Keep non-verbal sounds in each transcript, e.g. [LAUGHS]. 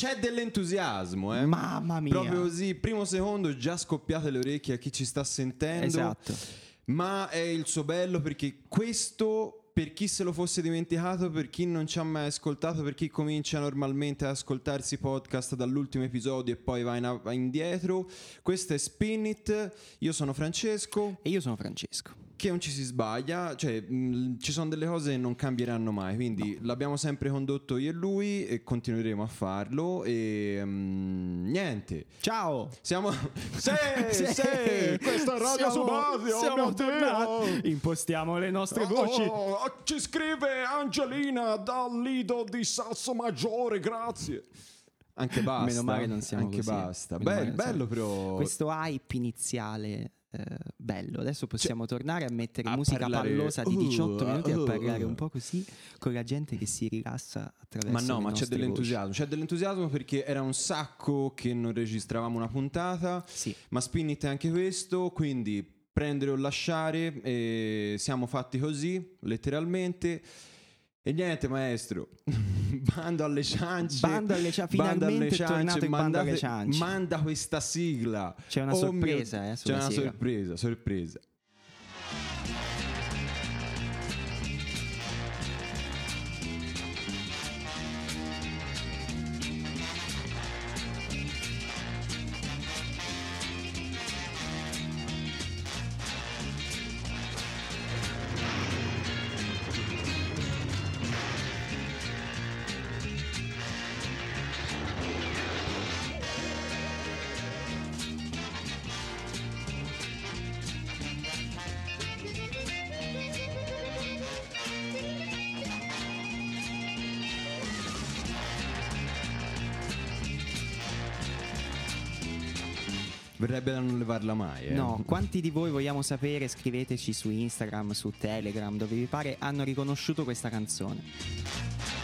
c'è dell'entusiasmo, eh. Mamma mia. Proprio così, primo secondo già scoppiate le orecchie a chi ci sta sentendo. Esatto. Ma è il suo bello perché questo per chi se lo fosse dimenticato, per chi non ci ha mai ascoltato, per chi comincia normalmente ad ascoltarsi podcast dall'ultimo episodio e poi va, in, va indietro, questo è Spin It. Io sono Francesco. E io sono Francesco. Che non ci si sbaglia, cioè mh, ci sono delle cose che non cambieranno mai, quindi no. l'abbiamo sempre condotto io e lui e continueremo a farlo e mh, niente. Ciao! Siamo... [LAUGHS] sì, sì, sì, questa è Radio Subasio, siamo tornati. Impostiamo le nostre voci. Oh, ci scrive Angelina dal lido di Sasso Maggiore, grazie. Anche basta. Meno male non siamo Anche così. basta. Male bello però. Questo hype iniziale eh, bello. Adesso possiamo Cioè, tornare a mettere a musica parlare- pallosa di Uh, 18 minuti uh, a parlare uh. un po' così con la gente che si rilassa attraverso Ma no, ma c'è dell'entusiasmo. C'è dell'entusiasmo perché era un sacco che non registravamo una puntata. voci. Sì. Ma Spinit è anche questo, quindi prendere o lasciare, e siamo fatti così, letteralmente. E niente, maestro, [LAUGHS] bando alle ciance. Bando alle ciance, bando alle finalmente ciance, tornato il bando alle mandate- ciance. Manda questa sigla. C'è una Oh sorpresa, mio- eh, C'è una sigla. sorpresa, sorpresa. Verrebbe da non levarla mai. Eh. No, quanti di voi vogliamo sapere? Scriveteci su Instagram, su Telegram, dove vi pare, hanno riconosciuto questa canzone.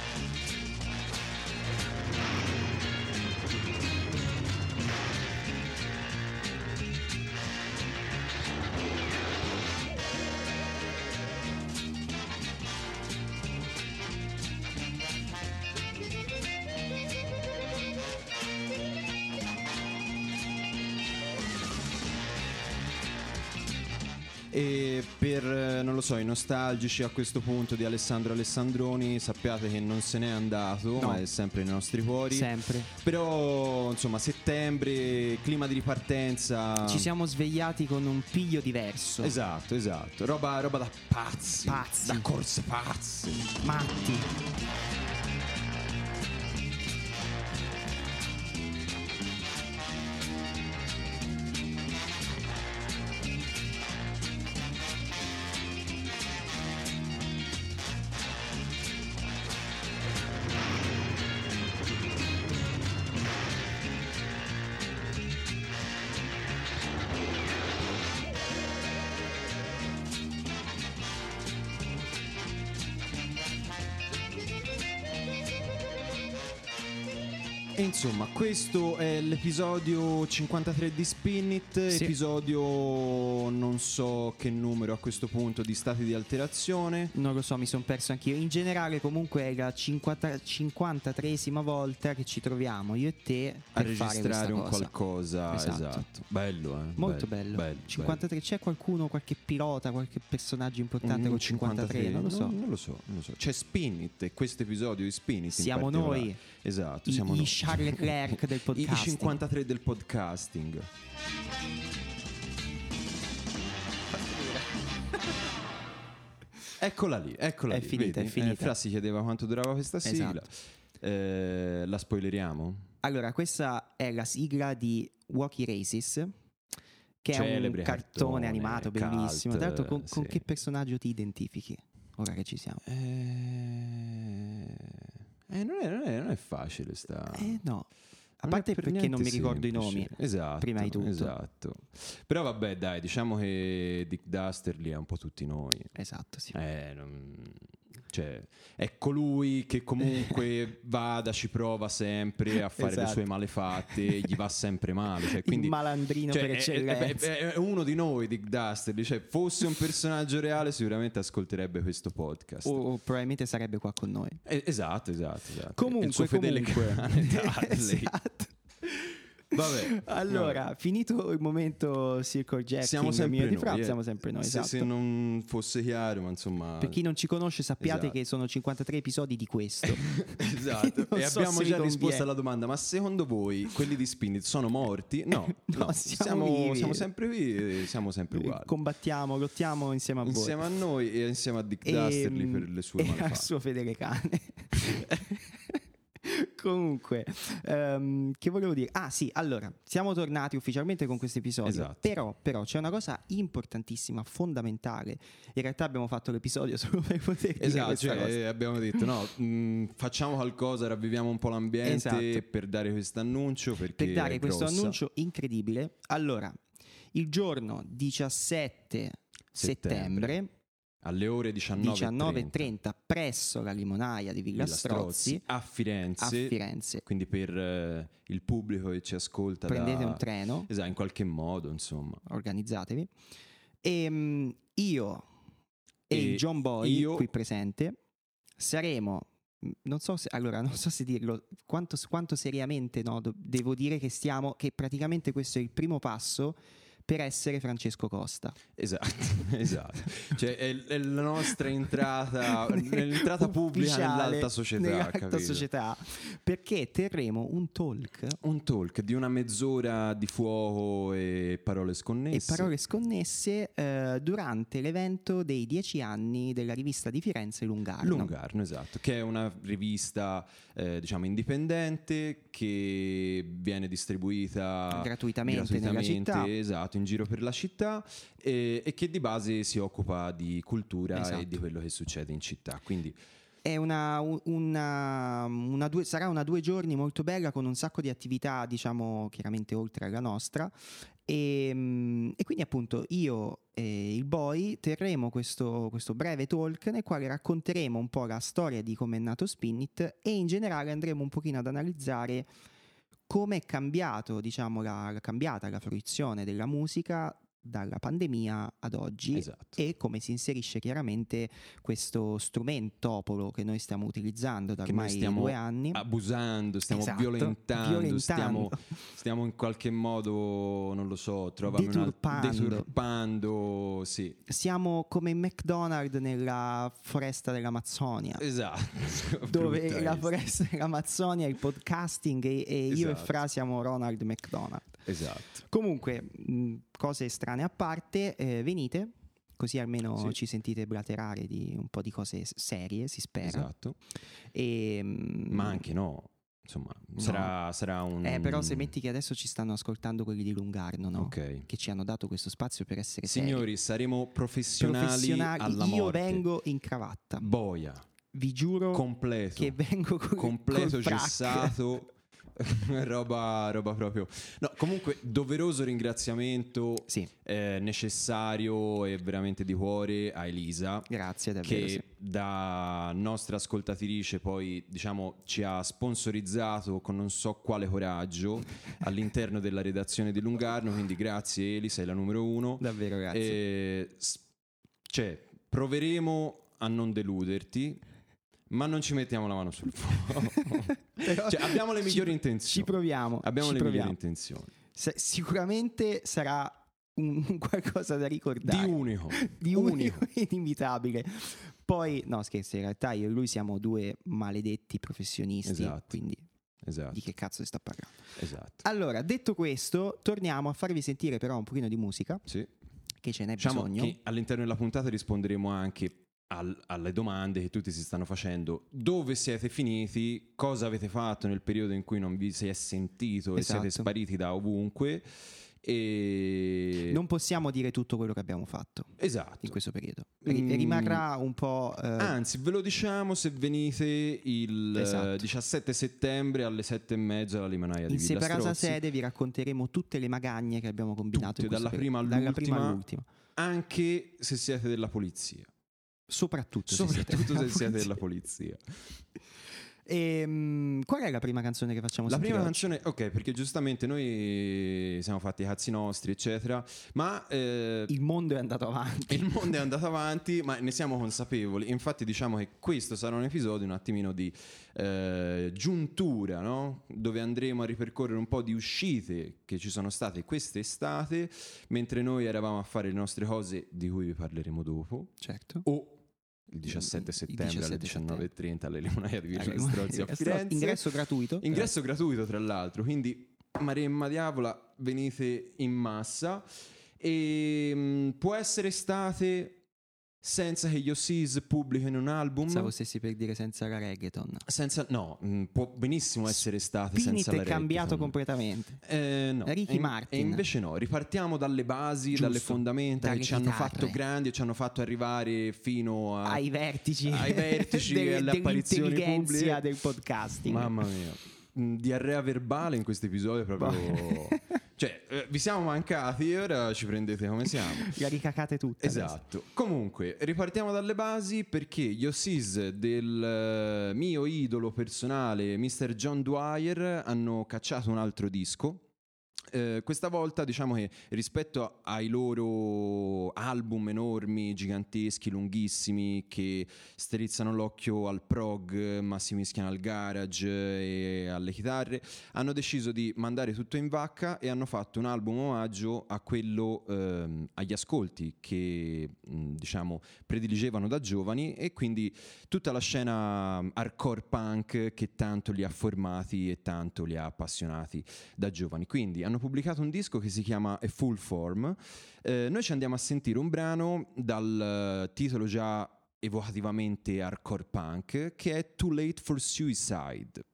Per, eh, non lo so, i nostalgici a questo punto di Alessandro Alessandroni, sappiate che non se n'è andato, No. ma è sempre nei nostri cuori. Sempre. Però, insomma, settembre, clima di ripartenza. Ci siamo svegliati con un piglio diverso. Esatto, esatto. Roba, roba da pazzi. Pazzi. Da corse pazze. Matti. Insomma, questo è l'episodio 53 di Spin It, Sì. episodio non so che numero a questo punto di stati di alterazione. Non lo so, mi sono perso anch'io. In generale, comunque, è la 50 53esima volta che ci troviamo io e te A registrare un cosa. qualcosa, Esatto. esatto. Bello, eh. Molto bello. 53. C'è qualcuno, qualche pilota, qualche personaggio importante Mm, col 53? Non lo so. non lo so, non lo so. C'è Spin It e questo episodio di Spin It in Siamo noi. Esatto, I, siamo i noi. Charles Leclerc del podcast. [LAUGHS] I 53 del podcasting. Eccola lì, eccola È lì. finita, vedi? è finita. Eh, Fra si chiedeva quanto durava questa sigla. Esatto. Eh, la spoileriamo? Allora, questa è la sigla di Walkie Races. Che è Celebre un cartone, cartone, animato cult, bellissimo. Tra l'altro, con, con sì. che personaggio ti identifichi? Ora che ci siamo. Eh, eh, non, è, non è- non è facile sta. Eh no. A parte per perché non mi ricordo i semplice. nomi. Esatto. prima di tutto. Esatto. Però vabbè, dai, diciamo che Dick Duster lì è un po' tutti noi. Esatto, sì. Eh, non- Cioè, è colui che comunque [LAUGHS] vada, ci prova sempre a fare le Esatto. sue malefatte, gli va sempre male. Cioè, quindi, Il malandrino cioè, per è- è, eccellenza. è- è uno di noi, Dick Dastardly. Cioè, fosse un personaggio reale, sicuramente ascolterebbe questo podcast. o, o probabilmente sarebbe qua con noi. Eh, esatto, esatto, esatto. Comunque, il suo fedele comunque. cane [LAUGHS] esatto. Vabbè, [LAUGHS] Allora, vabbè. finito il momento circle jacking siamo sempre di noi, eh. siamo sempre noi, Se, esatto. se non fosse chiaro, ma insomma... Per chi non ci conosce sappiate Esatto. che sono 53 episodi di questo. [LAUGHS] Esatto, [LAUGHS] e so abbiamo già risposto alla domanda: ma secondo voi quelli di Spinit sono morti? No, No, no, siamo siamo, vivi. siamo sempre vivi e siamo sempre uguali. Combattiamo, lottiamo insieme a voi. Insieme a noi e insieme a Dick E, Dastardly mm, per le sue e al suo fedele cane. Comunque, ehm, che volevo dire? Ah sì, allora, siamo tornati ufficialmente con questo episodio. Esatto. Però, però c'è una cosa importantissima, fondamentale. In realtà abbiamo fatto l'episodio [LAUGHS] solo per poter dire Esatto, cioè, cosa. eh, abbiamo detto no, [LAUGHS] mh, facciamo qualcosa, ravviviamo un po' l'ambiente Esatto. per dare questo annuncio per dare questo grossa. annuncio incredibile. Allora, il giorno 17 Settembre, settembre, alle ore 19.30 19.30 presso la limonaia di Villa, Villa Strozzi, a Firenze, a Firenze. quindi per eh, il pubblico che ci ascolta Prendete da- un treno, Esatto, in qualche modo, insomma. organizzatevi. E io e, E il John Boy io- qui presente saremo mh, non so se allora non so se dirlo quanto, quanto seriamente no, do- devo dire che stiamo che praticamente questo è il primo passo per essere Francesco Costa Esatto, [LAUGHS] esatto. Cioè è, è la nostra entrata, [LAUGHS] l'entrata pubblica nell'alta società, nell'alta società perché terremo un talk Un talk di una mezz'ora di fuoco e parole e sconnesse. parole sconnesse eh, durante l'evento dei dieci anni della rivista di Firenze Lungarno. Lungarno, esatto, che è una rivista eh, diciamo indipendente che viene distribuita gratuitamente, nella città. esatto, in giro per la città e, e che di base si occupa di cultura Esatto. e di quello che succede in città. Quindi È una, una- una due- sarà una due giorni molto bella con un sacco di attività, diciamo, chiaramente oltre alla nostra. E, mm, e quindi appunto io e il boy terremo questo, questo breve talk nel quale racconteremo un po' la storia di come è nato Spinit e in generale andremo un pochino ad analizzare come è cambiato, diciamo, la, la cambiata la fruizione della musica dalla pandemia ad oggi esatto. e come si inserisce chiaramente questo strumentopolo che noi stiamo utilizzando da Che ormai stiamo due anni. abusando, stiamo Esatto, violentando, violentando. Stiamo, stiamo in qualche modo, non lo so, trovando una- Deturpando. deturpando, sì. Siamo come McDonald's nella foresta dell'Amazzonia. Esatto. [LAUGHS] Dove la foresta dell'Amazzonia è il podcasting e, e io e Esatto. Fra siamo Ronald McDonald. Esatto. Comunque, mh, cose strane a parte, eh, venite, così almeno Sì. ci sentite blaterare di un po' di cose serie, si spera. Esatto. E, mh, Ma anche no, insomma, sarà, sarà un... Eh, però se metti che adesso ci stanno ascoltando quelli di Lungarno, no? Ok. Che ci hanno dato questo spazio per essere seri. Signori, saremo professionali, professionali. alla Io morte. vengo in cravatta. Boia, Vi giuro completo, che vengo col, completo, col gessato, [LAUGHS] [LAUGHS] roba, roba proprio... No, comunque, doveroso ringraziamento Sì, eh, necessario e veramente di cuore a Elisa. grazie davvero. che sì. da nostra ascoltatrice poi diciamo ci ha sponsorizzato con non so quale coraggio [LAUGHS] all'interno della redazione di Lungarno quindi grazie Eli sei la numero uno Davvero grazie. E, cioè proveremo a non deluderti ma non ci mettiamo la mano sul fuoco [LAUGHS] Cioè, abbiamo le ci- migliori Ci intenzioni proviamo. abbiamo ci le proviamo. migliori intenzioni Se- sicuramente sarà un, [LAUGHS] qualcosa da di ricordare. unico di unico [LAUGHS] e inimitabile. Poi, no, scherzi, in realtà io e lui siamo due maledetti professionisti. Esatto. Quindi esatto di che cazzo si sta parlando? esatto Allora, detto questo, torniamo a farvi sentire però un pochino di musica, sì. che ce n'è Diciamo bisogno. all'interno della puntata risponderemo anche al- alle domande che tutti si stanno facendo. Dove siete finiti? Cosa avete fatto nel periodo in cui non vi si è sentito e Esatto. siete spariti da ovunque? E... Non possiamo dire tutto quello che abbiamo fatto Esatto. in questo periodo. Ri- Mm. Rimarrà un po'... eh, Anzi, ve lo diciamo se venite il Esatto. eh, 17 settembre alle 7 e mezza alla limonaia di Villa separata Strozzi. sede vi racconteremo tutte le magagne che abbiamo combinato Tutte, dalla prima dalla prima all'ultima. Anche se siete della polizia. Soprattutto, Soprattutto se siete della [LAUGHS] polizia. E, um, qual è la prima canzone che facciamo La prima oggi? canzone, ok, perché giustamente noi siamo fatti i cazzi nostri, eccetera, ma eh, il mondo è andato avanti. Il mondo è andato avanti, ma ne siamo consapevoli. Infatti, diciamo che questo sarà un episodio un attimino di eh, giuntura, no? dove andremo a ripercorrere un po' di uscite che ci sono state quest'estate, mentre noi eravamo a fare le nostre cose di cui vi parleremo dopo. Certo. O il 17 settembre 17 alle 19.30 alle Limonaia di Virgine Strozzi a Firenze. Ingresso gratuito. Ingresso gratuito, tra l'altro, quindi Maremma Diavola, venite in massa. E mm, può essere estate senza che gli Ossis pubblichino un album. Pensavo stessi per dire senza la reggaeton. Senza, no, mm, può benissimo essere Spinit senza la è cambiato reggaeton. completamente. Eh, no. Ricky E in- Martin. E invece no, ripartiamo dalle basi, Giusto, dalle fondamenta dalle che ci hanno fatto grandi e ci hanno fatto arrivare fino a... Ai vertici, ai vertici [LAUGHS] e del- alle apparizioni pubbliche. del podcasting. Mamma mia. Mm, Diarrea verbale in questo episodio proprio... cioè, eh, vi siamo mancati e ora ci prendete come [LAUGHS] siamo. La ricacate tutte. adesso. Esatto. Comunque, ripartiamo dalle basi perché gli Ossis del eh, mio idolo personale, Mr. John Dwyer, hanno cacciato un altro disco. Eh, questa volta diciamo che rispetto ai loro album enormi, giganteschi, lunghissimi, che strizzano l'occhio al prog, ma si mischiano al garage e alle chitarre, hanno deciso di mandare tutto in vacca e hanno fatto un album omaggio a quello ehm, agli ascolti che diciamo prediligevano da giovani e quindi tutta la scena hardcore punk che tanto li ha formati e tanto li ha appassionati da giovani. Quindi hanno pubblicato un disco che si chiama A Full Form. Eh, noi ci andiamo a sentire un brano dal eh, titolo già evocativamente hardcore punk che è Too Late for Suicide.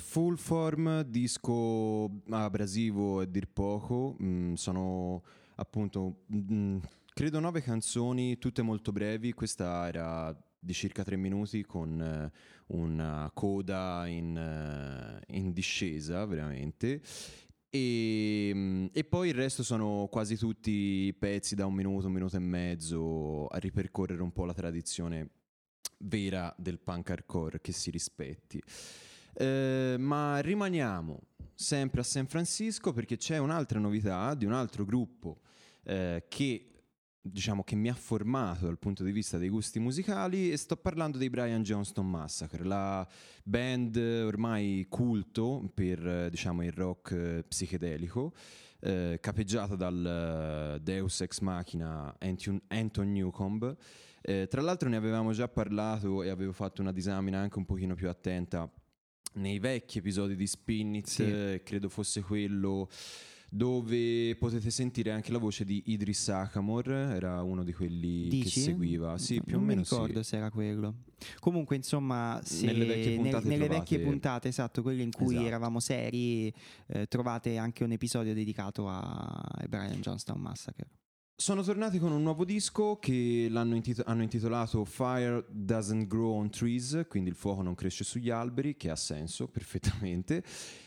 Full form, disco abrasivo e dir poco, mm, sono appunto, mm, credo nove canzoni, tutte molto brevi, questa era di circa tre minuti con eh, una coda in, eh, in discesa veramente. E, mm, e, poi il resto sono quasi tutti pezzi da un minuto, un minuto e mezzo a ripercorrere un po' la tradizione vera del punk hardcore che si rispetti. Eh, ma rimaniamo sempre a San Francisco perché c'è un'altra novità di un altro gruppo eh, che diciamo che mi ha formato dal punto di vista dei gusti musicali e sto parlando dei Brian Johnston Massacre, la band ormai culto per diciamo il rock eh, psichedelico, eh, capeggiata dal eh, Deus Ex Machina Anton, Newcomb. Eh, tra l'altro ne avevamo già parlato e avevo fatto una disamina anche un pochino più attenta nei vecchi episodi di Spinit, sì. Credo fosse quello dove potete sentire anche la voce di Idris Akamor, era uno di quelli Dici? che seguiva. Sì, più non o meno mi ricordo sì. se era quello. Comunque, insomma, nelle vecchie puntate, nelle trovate... vecchie puntate esatto, quelle in cui Esatto. eravamo seri, eh, trovate anche un episodio dedicato a Brian Johnston Massacre. Sono tornati con un nuovo disco che intito- hanno intitolato Fire Doesn't Grow on Trees, quindi il fuoco non cresce sugli alberi, che ha senso [LAUGHS] perfettamente.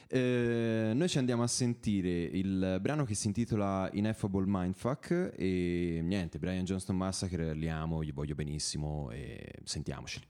Eh, noi ci andiamo a sentire il brano che si intitola Ineffable Mindfuck e niente, Brian Johnston Massacre li amo, gli voglio benissimo e sentiamoceli.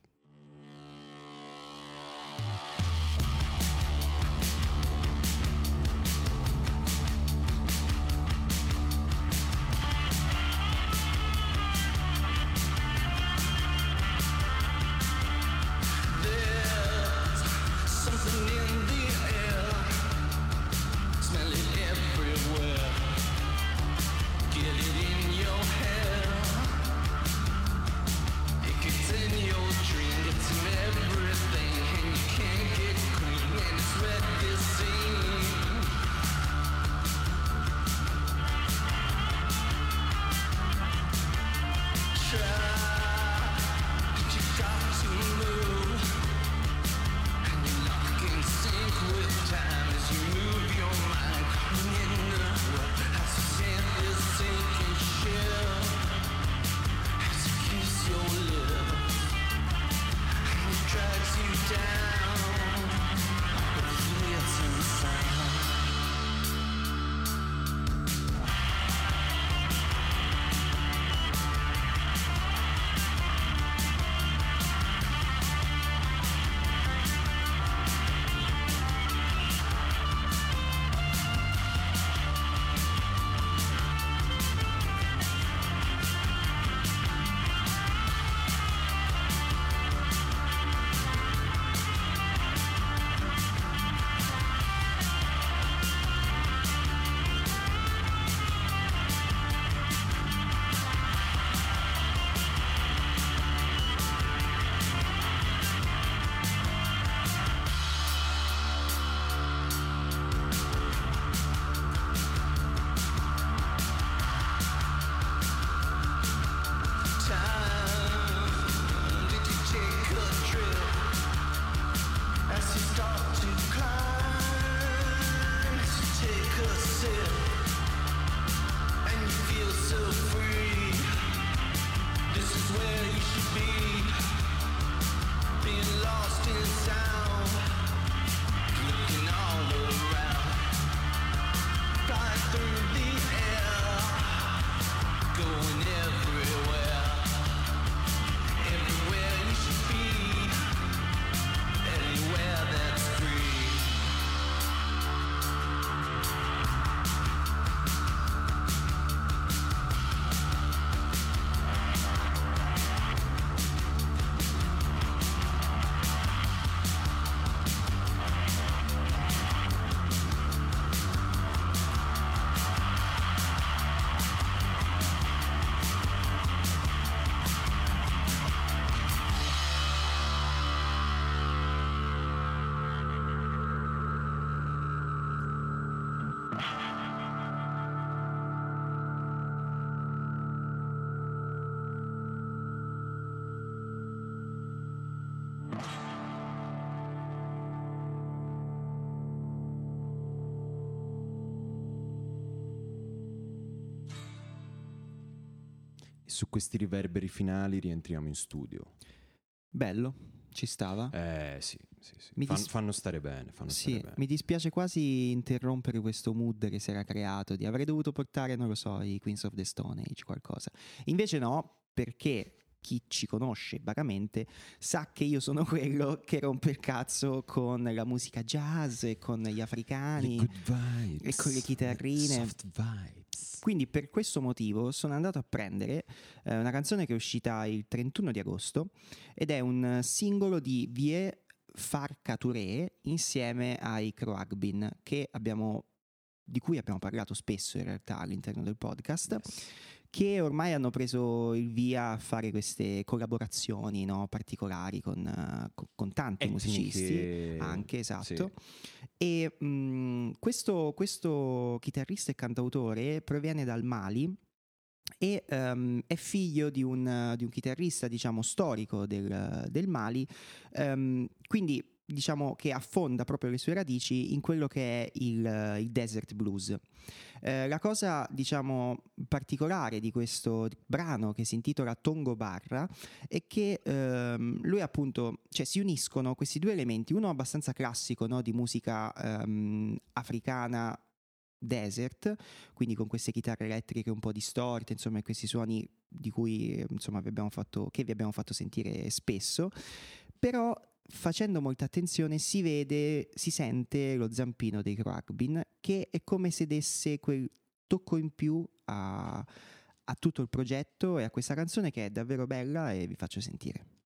Su questi riverberi finali rientriamo in studio. Bello, ci stava. Eh sì, sì, sì. Fan- dis- fanno stare bene, fanno Sì, stare bene. mi dispiace quasi interrompere questo mood che si era creato. Di avrei dovuto portare, non lo so, i Queens of the Stone Age, qualcosa. Invece no, perché chi ci conosce vagamente sa che io sono [LAUGHS] quello che rompe il cazzo con la musica jazz e con gli africani. vibes. e con le chitarrine. Quindi per questo motivo sono andato a prendere eh, una canzone che è uscita il 31 di agosto ed è un singolo di Vie Farka Touré insieme ai Croagbin che abbiamo di cui abbiamo parlato spesso in realtà all'interno del podcast che ormai hanno preso il via a fare queste collaborazioni no, particolari con, con- con tanti musicisti Etniche. anche esatto Sì. e mh, questo, questo chitarrista e cantautore proviene dal Mali e ehm, è figlio di un, di un chitarrista diciamo storico del, del Mali ehm, quindi diciamo che affonda proprio le sue radici in quello che è il, il desert blues. Eh, la cosa diciamo particolare di questo brano che si intitola Tongo Barra è che ehm, lui appunto, cioè si uniscono questi due elementi, uno abbastanza classico no, di musica ehm, africana desert, quindi con queste chitarre elettriche un po' distorte, insomma questi suoni di cui insomma vi abbiamo fatto, che vi abbiamo fatto sentire spesso, però facendo molta attenzione si vede, si sente lo zampino dei Crackbin che è come se desse quel tocco in più a, a tutto il progetto e a questa canzone che è davvero bella e vi faccio sentire.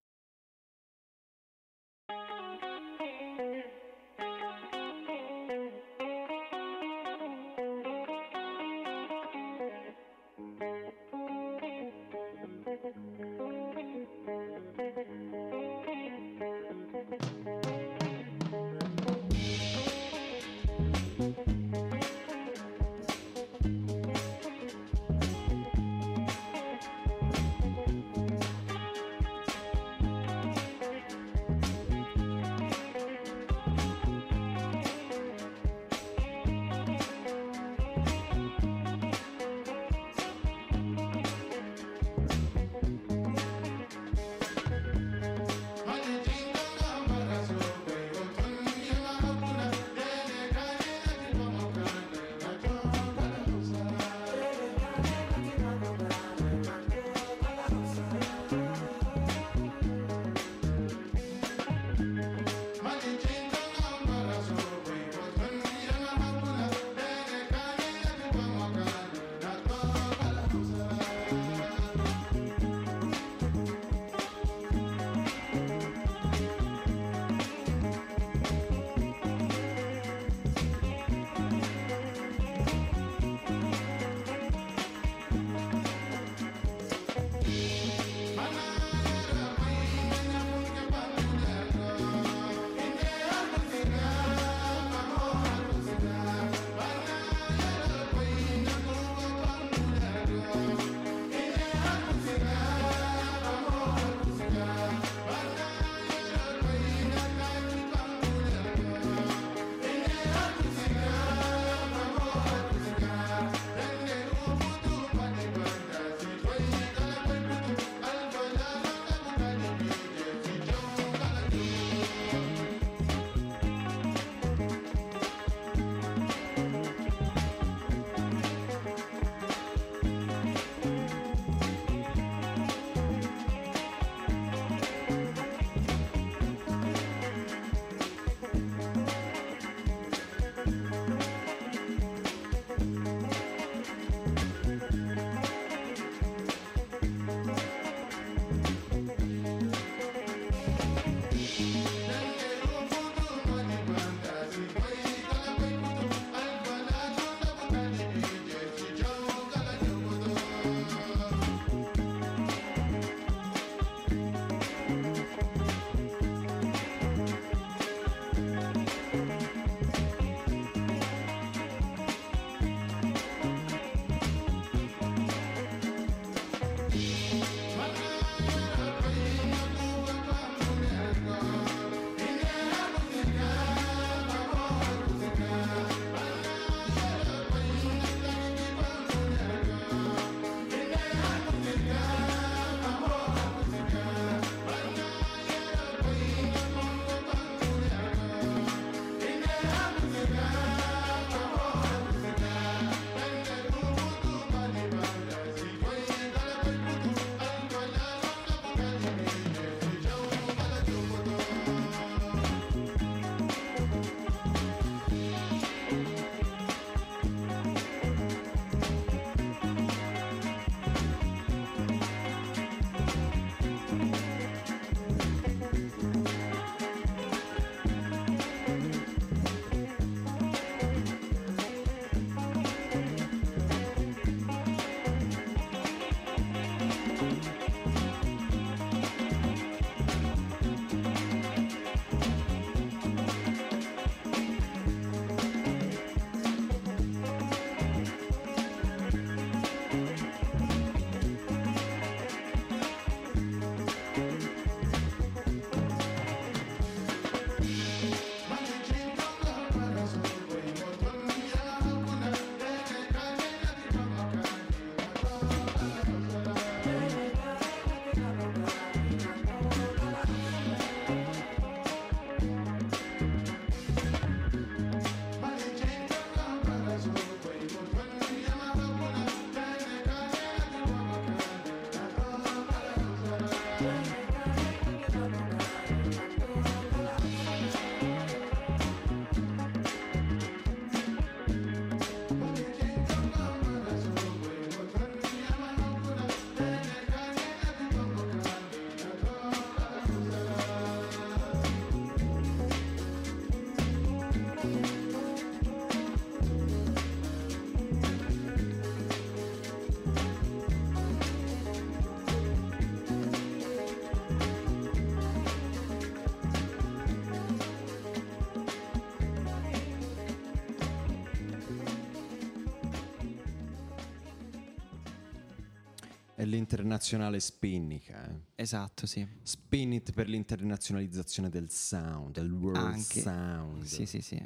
L'internazionale spinnica. eh. Esatto, sì. Spin it per l'internazionalizzazione del sound, del world Anche. sound. Sì, sì, sì.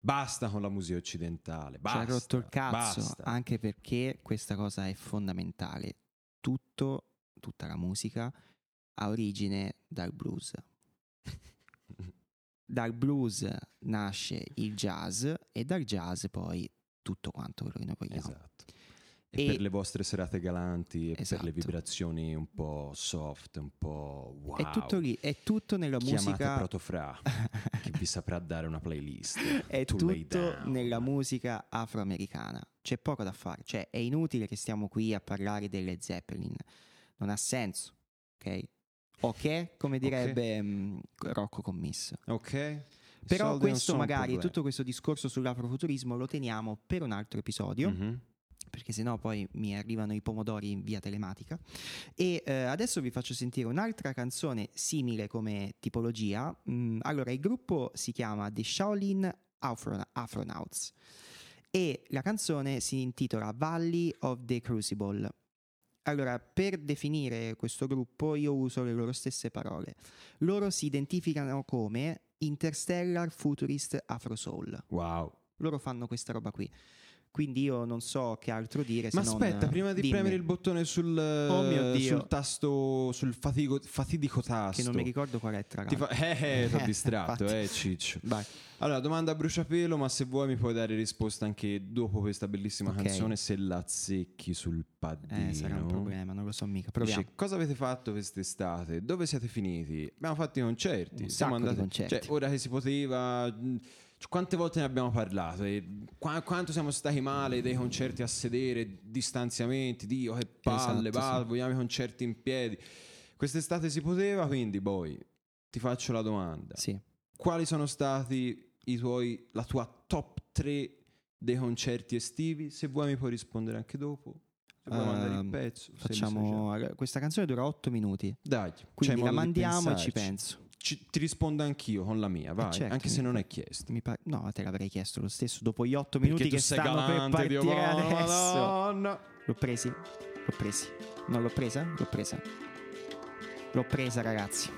Basta con la musica occidentale. Ci Basta. ha rotto il cazzo, basta. anche perché questa cosa è fondamentale. Tutto, tutta la musica ha origine dal blues. [LAUGHS] Dal blues nasce il jazz e dal jazz poi tutto quanto quello che noi vogliamo. Esatto. E, E- per le vostre serate galanti e per Esatto. le vibrazioni un po' soft, un po' wow. È tutto lì, è tutto nella Chiamate musica. Protofra [LAUGHS] che vi saprà dare una playlist. [LAUGHS] è to tutto nella musica afroamericana. C'è poco da fare, cioè è inutile che stiamo qui a parlare delle Zeppelin. Non ha senso, ok? Ok, come direbbe mm, Rocco Commisso. Ok. Però questo magari, tutto questo discorso sull'afrofuturismo lo teniamo per un altro episodio, Mhm. Perché sennò poi mi arrivano i pomodori in via telematica. E eh, adesso vi faccio sentire un'altra canzone simile come tipologia. Mm, allora, il gruppo si chiama The Shaolin Afro- Afronauts e la canzone si intitola Valley of the Crucible. Allora, per definire questo gruppo io uso le loro stesse parole. Loro si identificano come Interstellar Futurist Afro Soul. Wow. Loro fanno questa roba qui. Quindi io non so che altro dire. Ma se non, aspetta, eh, prima di dimmi, premere il bottone sul, Oh mio Dio. sul tasto, sul fatico- fatidico tasto. Che non mi ricordo qual è tra Ti l'altro. fa- [LAUGHS] eh, eh, ti ho [LAUGHS] distratto, eh, ciccio. Vai. Allora, domanda a bruciapelo, ma se vuoi mi puoi dare risposta anche dopo questa bellissima Ok. canzone se la azzecchi sul paddino. Eh, sarà un problema, non lo so mica. Proviamo. Dice, cosa avete fatto quest'estate? Dove siete finiti? Abbiamo fatto i concerti. Un Siamo sacco di andati. concerti. Cioè, ora che si poteva. Mh, Quante volte ne abbiamo parlato? E qua- quanto siamo stati male dei concerti a sedere, distanziamenti, Dio che palle, Esatto, va, sì. vogliamo i concerti in piedi. Quest'estate si poteva, quindi poi ti faccio la domanda. Sì. Quali sono stati i tuoi, la tua top 3 dei concerti estivi? Se vuoi mi puoi rispondere anche dopo. Se vuoi mandare il Ehm, pezzo. Facciamo. Questa canzone dura 8 minuti. Dai, Quindi la mandiamo e ci penso. Ci- ti rispondo anch'io con la mia, vai, certo, anche se non è chiesto. Pare- No, te l'avrei chiesto lo stesso. Dopo gli 8 minuti Perché che stanno per galante, partire Dio, adesso. Madonna. L'ho presi? L'ho presi. Non l'ho presa? L'ho presa. L'ho presa, ragazzi.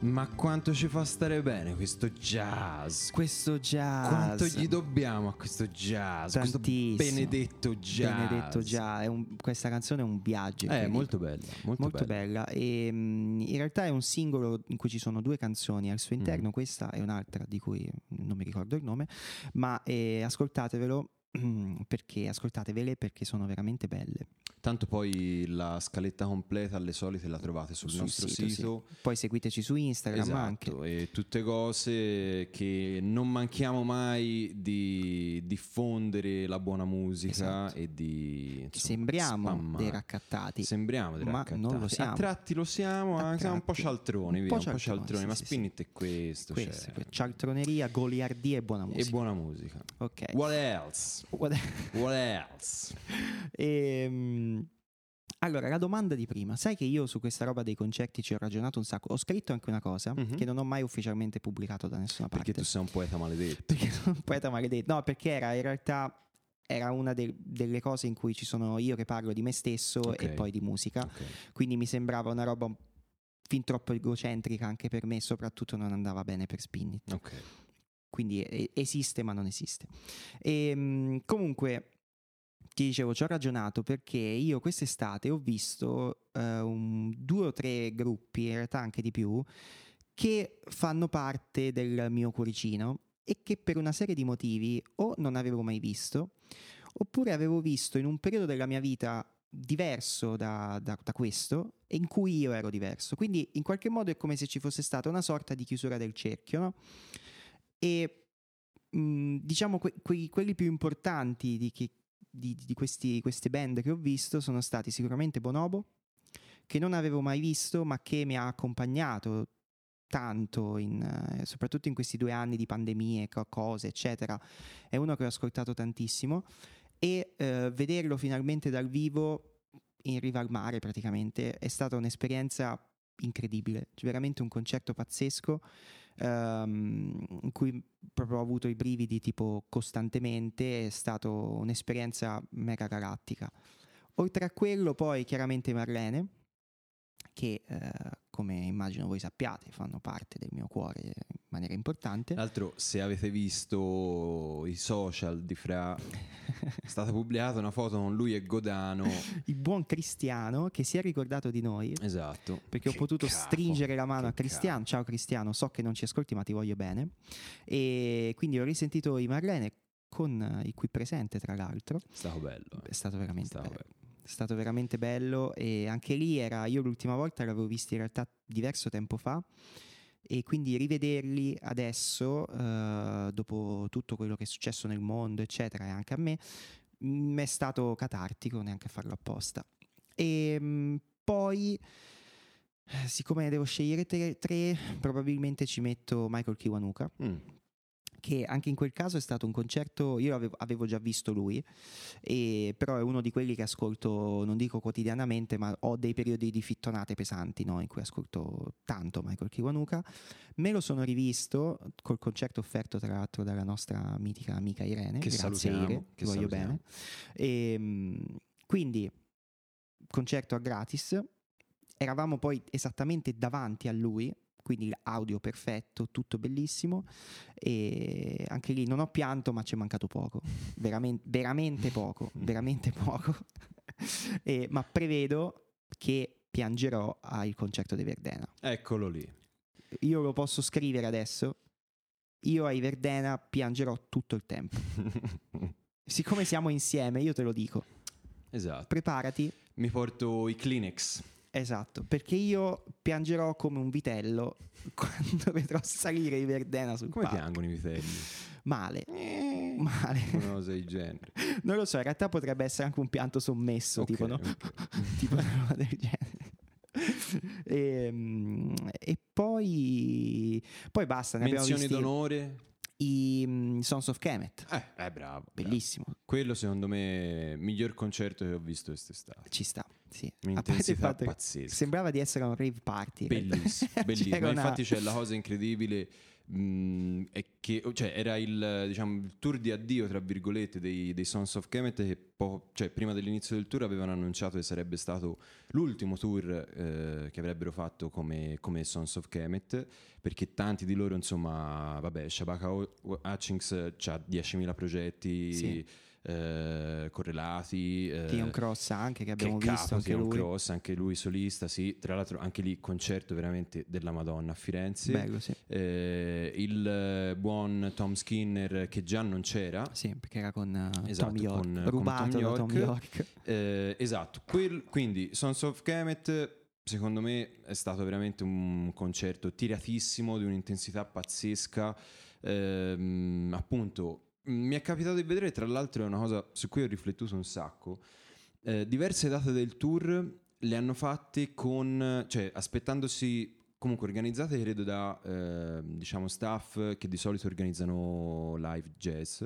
Ma quanto ci fa stare bene questo jazz? Questo jazz. Quanto gli dobbiamo a questo jazz? Questo Tantissimo. benedetto jazz. Benedetto jazz. Un- questa canzone è un viaggio. È incredibile. molto bella, molto, Molto bella. bella. E, mm, in realtà è un singolo in cui ci sono due canzoni al suo Mm. interno. Questa è un'altra di cui non mi ricordo il nome, ma eh, ascoltatevelo. [CLEARS THROAT] Perché ascoltatevele perché sono veramente belle. Tanto poi la scaletta completa alle solite la trovate sul, Sul nostro sito, sito. sì. Poi seguiteci su Instagram anche. Esatto, e tutte cose che non manchiamo mai di diffondere la buona musica Esatto. e di insomma, Sembriamo spammare. dei raccattati. Sembriamo dei ma raccattati. non lo siamo. A tratti lo siamo, anche un po' cialtroni, Un po' cialtroni, cialtroni, sì, ma sì, Spinit è questo. Questo, cioè, cialtroneria, goliardia e buona e musica. buona musica. ok. What else? What- What else? Ehm, allora, la domanda di prima. Sai che io su questa roba dei concerti ci ho ragionato un sacco. Ho scritto anche una cosa Mhm. che non ho mai ufficialmente pubblicato da nessuna parte. Perché tu sei un poeta maledetto. [LAUGHS] Perché sono un poeta maledetto. No, perché era in realtà era una de- delle cose in cui ci sono io che parlo di me stesso Ok. e poi di musica. Ok. Quindi mi sembrava una roba fin troppo egocentrica anche per me, e soprattutto non andava bene per Spinnit. ok. Quindi esiste ma non esiste. E, comunque, ti dicevo, ci ho ragionato perché io quest'estate ho visto eh, un- due o tre gruppi, in realtà anche di più, che fanno parte del mio cuoricino e che per una serie di motivi o non avevo mai visto, oppure avevo visto in un periodo della mia vita diverso da, da- da questo in cui io ero diverso. Quindi in qualche modo è come se ci fosse stata una sorta di chiusura del cerchio, no? E mh, diciamo que- quei- quelli più importanti di, chi- di- di questi- queste band che ho visto sono stati sicuramente Bonobo, che non avevo mai visto ma che mi ha accompagnato tanto, in, eh, soprattutto in questi due anni di pandemie, co- cose, eccetera. È uno che ho ascoltato tantissimo e eh, vederlo finalmente dal vivo in riva al mare praticamente è stata un'esperienza incredibile, veramente un concerto pazzesco ehm, in cui proprio ho avuto i brividi tipo costantemente, è stata un'esperienza mega galattica. Oltre a quello poi chiaramente Marlene, che eh, come immagino voi sappiate fanno parte del mio cuore in maniera importante. Tra l'altro, se avete visto i social di Fra, è stata pubblicata una foto con lui e Godano. [LAUGHS] Il buon Cristiano che si è ricordato di noi Esatto. perché ho Che potuto capo, stringere la mano a Cristiano. Ciao Cristiano, so che non ci ascolti ma ti voglio bene. E quindi ho risentito i Marlene con eh, il qui presente tra l'altro. capo. È stato bello. eh. È stato veramente Stato bello. bello. È stato veramente bello e anche lì era, io l'ultima volta l'avevo visti in realtà diverso tempo fa e quindi rivederli adesso, eh, dopo tutto quello che è successo nel mondo, eccetera, e anche a me, mh, è stato catartico, neanche a farlo apposta. E mh, poi, siccome devo scegliere tre, tre, probabilmente ci metto Michael Kiwanuka Mm. Che anche in quel caso è stato un concerto, io avevo, avevo già visto lui, e, però è uno di quelli che ascolto, non dico quotidianamente, ma ho dei periodi di fittonate pesanti no? in cui ascolto tanto Michael Kiwanuka. Me lo sono rivisto col concerto offerto tra l'altro dalla nostra mitica amica Irene, Che grazie salutiamo, Ire, che voglio salutiamo. bene. E, mh, quindi concerto a gratis, eravamo poi esattamente davanti a lui, quindi l'audio perfetto, tutto bellissimo e anche lì non ho pianto ma ci è mancato poco, veramente, veramente poco, [LAUGHS] veramente poco, E- ma prevedo che piangerò al concerto di Verdena. Eccolo lì. Io lo posso scrivere adesso, io ai Verdena piangerò tutto il tempo. [LAUGHS] Siccome siamo insieme, io te lo dico, esatto. preparati, Mi porto i Kleenex. Esatto, perché io piangerò come un vitello [LAUGHS] quando vedrò salire i Verdena sul Come palco. piangono i vitelli? Male, male. Una cosa del genere. [LAUGHS] Non lo so, in realtà potrebbe essere anche un pianto sommesso, Ok, tipo, no? ok. [LAUGHS] tipo una roba del genere. E, mm, e poi, poi basta. Ne Menzioni visti d'onore. I mm, Sons of Kemet. Eh, eh, bravo. bravo. Bellissimo, Quello secondo me è il miglior concerto che ho visto quest'estate. ci sta. Sì. Un'intensità pazzesca. Sembrava di essere un rave party. Bellissimo, [LAUGHS] bellissimo. C'era Ma una- infatti c'è la cosa incredibile. Mh, è che cioè, era il, diciamo, il tour di addio, tra virgolette, dei, dei Sons of Kemet. Che poco- cioè, prima dell'inizio del tour avevano annunciato che sarebbe stato l'ultimo tour eh, che avrebbero fatto come, come Sons of Kemet. Perché tanti di loro, insomma, vabbè, Shabaka Hutchings ha 10.000 progetti. Sì. Eh, correlati eh, Theon Cross anche che che abbiamo capo, visto anche Theon lui. Cross, anche lui solista, sì. Tra l'altro anche lì concerto veramente della Madonna a Firenze. Bello, sì. Eh, il eh, buon Tom Skinner che già non c'era. Sì, perché era con eh, Esatto, Tom York, con- con rubato Tom da Tom York. York. Eh, esatto, Quel- quindi Sons of Kemet secondo me è stato veramente un concerto tiratissimo di un'intensità pazzesca. Ehm, appunto, mi è capitato di vedere, tra l'altro è una cosa su cui ho riflettuto un sacco. Eh, diverse date del tour le hanno fatte con, cioè aspettandosi comunque organizzate credo da eh, diciamo staff che di solito organizzano live jazz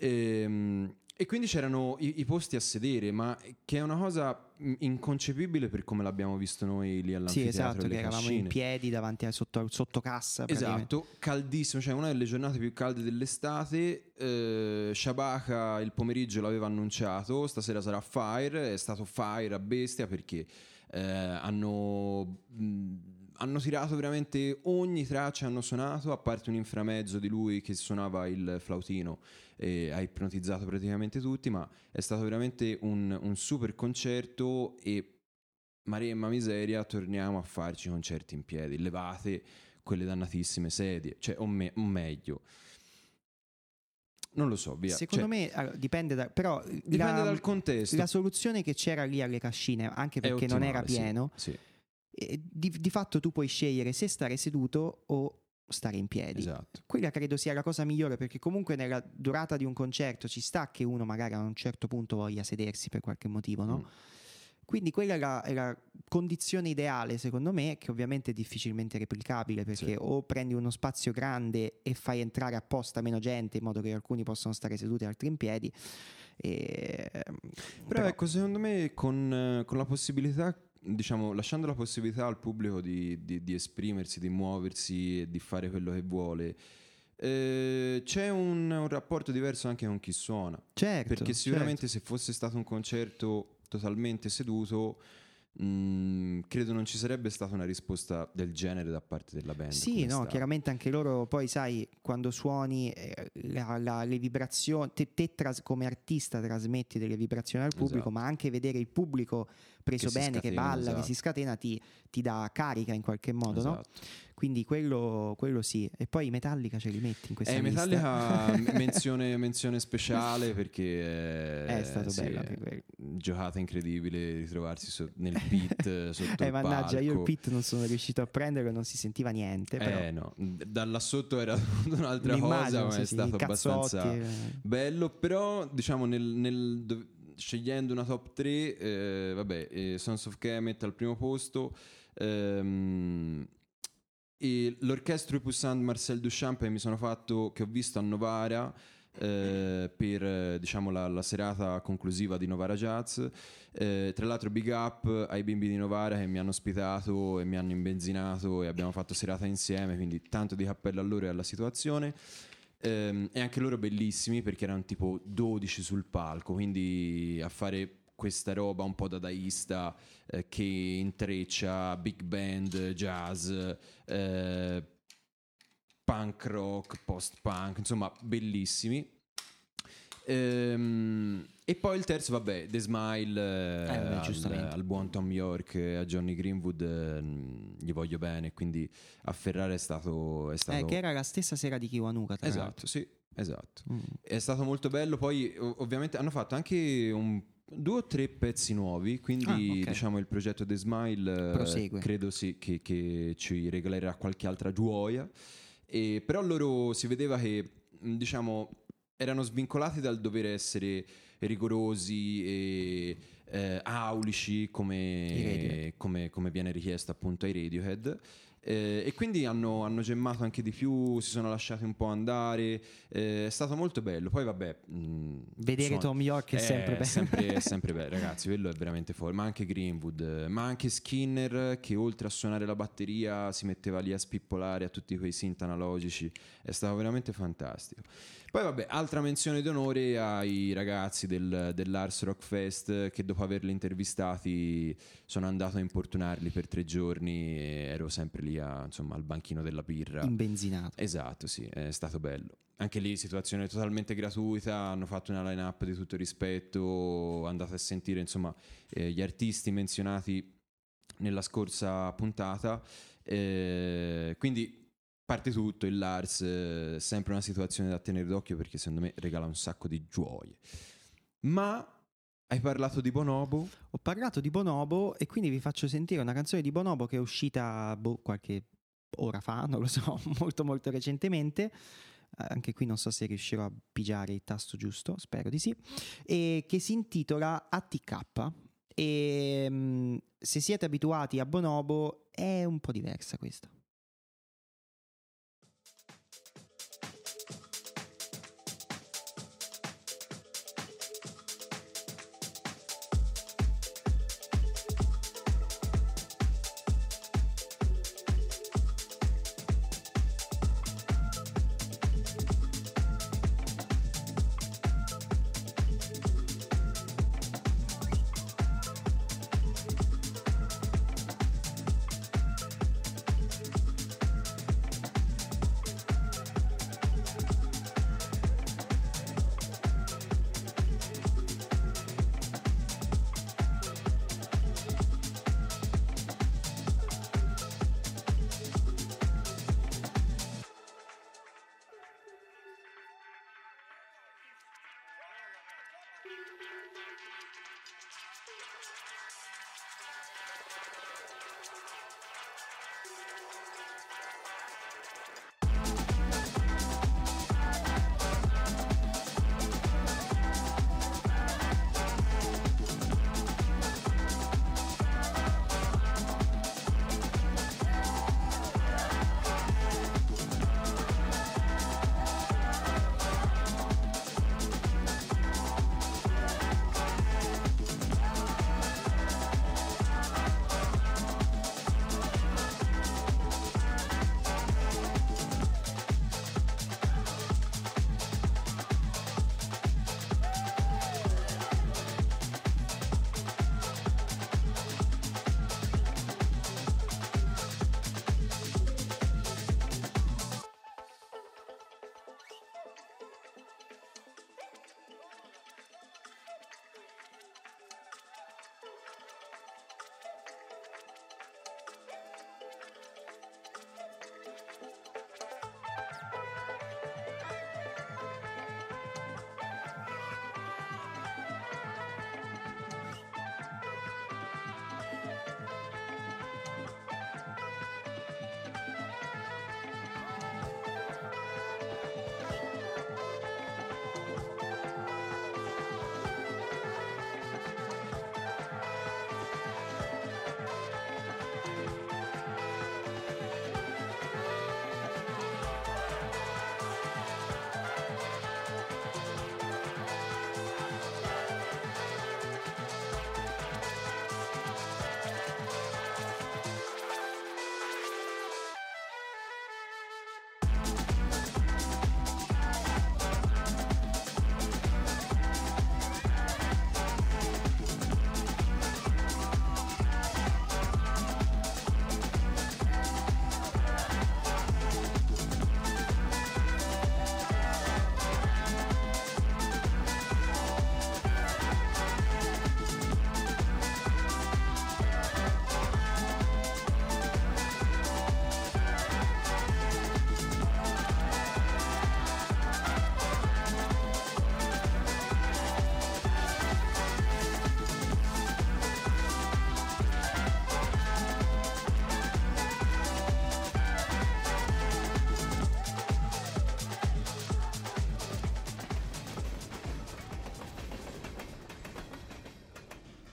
Ehm, e quindi c'erano i, i posti a sedere ma che è una cosa mh, inconcepibile per come l'abbiamo visto noi lì Sì, all'anfiteatro esatto, che eravamo Cascine. in piedi davanti a sotto, sotto cassa. Esatto, caldissimo, cioè una delle giornate più calde dell'estate. Eh, Shabaka il pomeriggio l'aveva annunciato, stasera sarà Fire, è stato Fire a bestia perché eh, hanno, mh, hanno tirato veramente ogni traccia, hanno suonato, a parte un inframezzo di lui che suonava il flautino e ha ipnotizzato praticamente tutti, ma è stato veramente un, un super concerto e Maremma miseria, torniamo a farci concerti in piedi, levate quelle dannatissime sedie, cioè o, me- o meglio. Non lo so, via. Secondo Cioè, me allora, dipende da, però dipende la, dal contesto. la soluzione che c'era lì alle cascine, anche perché non era ottimale, sì, pieno, Sì, eh, di, di fatto tu puoi scegliere se stare seduto o stare in piedi. esatto. Quella credo sia la cosa migliore perché comunque nella durata di un concerto ci sta che uno magari a un certo punto voglia sedersi per qualche motivo, no? Mm. Quindi quella è la, è la condizione ideale secondo me, che ovviamente è difficilmente replicabile perché Sì. o prendi uno spazio grande e fai entrare apposta meno gente in modo che alcuni possano stare seduti e altri in piedi. E, Però, ecco, secondo me con, con la possibilità, diciamo, lasciando la possibilità al pubblico di, di- di esprimersi, di muoversi e di fare quello che vuole, eh, c'è un, un rapporto diverso anche con chi suona. certo, Perché sicuramente se fosse stato un concerto totalmente seduto, mh, credo non ci sarebbe stata una risposta del genere da parte della band. Sì, no, chiaramente anche loro, poi sai, quando suoni eh, la- la- le vibrazioni, te, te tras- come artista trasmetti delle vibrazioni al pubblico, Esatto. ma anche vedere il pubblico preso Che bene, che scatena, balla, che esatto. si scatena, ti, ti dà carica in qualche modo, no? Quindi quello, quello sì. E poi Metallica ce li metti in questa Eh, lista. Metallica [LAUGHS] menzione, menzione speciale perché eh, È stato sì, bello anche quello. giocata incredibile ritrovarsi so- nel pit eh, [LAUGHS] sotto Eh, mannaggia, io il palco. pit non sono riuscito a prenderlo e non si sentiva niente. Però Eh no, da là sotto era [LAUGHS] un'altra cosa, ma sì, è sì, stato abbastanza eh. bello, però diciamo nel, nel- scegliendo una top 3, eh, vabbè, eh, Sons of Kemet al primo posto, ehm, e l'orchestra Poussant Marcel Duchamp mi sono fatto, che ho visto a Novara eh, per eh, diciamo la, la serata conclusiva di Novara Jazz. Eh, tra l'altro big up ai bimbi di Novara che mi hanno ospitato e mi hanno imbenzinato e abbiamo fatto serata insieme, quindi tanto di cappello a loro e alla situazione. Ehm, e anche loro bellissimi perché erano tipo 12 sul palco, quindi a fare questa roba un po' dadaista eh, che intreccia big band, jazz, eh, punk rock, post-punk, insomma bellissimi. Ehm, e poi il terzo, vabbè, The Smile eh, Eh, al, al buon Tom York e a Johnny Greenwood, eh, gli voglio bene, quindi a Ferrara è stato... È stato Eh, che era la stessa sera di Kiwanuka, tra esatto, sì, esatto. l'altro. Mm. È stato molto bello. Poi, ov- ovviamente, hanno fatto anche un- due o tre pezzi nuovi. Quindi, Ah, ok. diciamo, il progetto The Smile eh, Prosegue. credo sì che, che ci regalerà qualche altra gioia. E, però loro si vedeva che, diciamo, erano svincolati dal dover essere rigorosi e eh, aulici come, come, come viene richiesto appunto ai Radiohead. Eh, e quindi hanno, hanno gemmato anche di più, si sono lasciati un po' andare, eh, è stato molto bello. Poi vabbè... mh, Vedere suona- Tom York è sempre bello. sempre, [LAUGHS] è sempre bello, ragazzi, quello è veramente forte. Ma anche Greenwood, eh, ma anche Skinner che oltre a suonare la batteria si metteva lì a spippolare a tutti quei synth analogici, è stato veramente fantastico. Poi vabbè, altra menzione d'onore ai ragazzi del, dell'Ars Rock Fest che dopo averli intervistati sono andato a importunarli per tre giorni e ero sempre lì a- insomma, al banchino della birra. Imbenzinato. Esatto, sì, è stato bello. Anche lì situazione totalmente gratuita, hanno fatto una line-up di tutto rispetto, andate a sentire insomma eh, gli artisti menzionati nella scorsa puntata. Eh, quindi parte tutto, il Lars, eh, sempre una situazione da tenere d'occhio perché secondo me regala un sacco di gioie. Ma hai parlato di Bonobo? Ho parlato di Bonobo e quindi vi faccio sentire una canzone di Bonobo che è uscita boh, qualche ora fa, non lo so, [LAUGHS] molto molto recentemente. Anche qui non so se riuscirò a pigiare il tasto giusto, spero di sì. E che si intitola ATK. E mm, se siete abituati a Bonobo, è un po' diversa questa.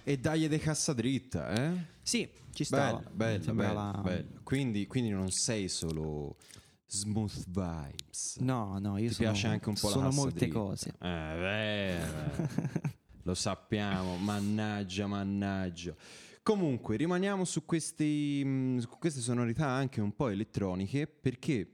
E dagli de cassa dritta, eh? Sì, ci stava. Bello, bello, bello, bello. Quindi, quindi non sei solo smooth vibes. No, no, io Ti sono, piace anche un po' la sono cassa molte dritta. cose. Eh, beh. [LAUGHS] Lo sappiamo, mannaggia, mannaggia. Comunque, rimaniamo su, questi, mh, su queste sonorità anche un po' elettroniche perché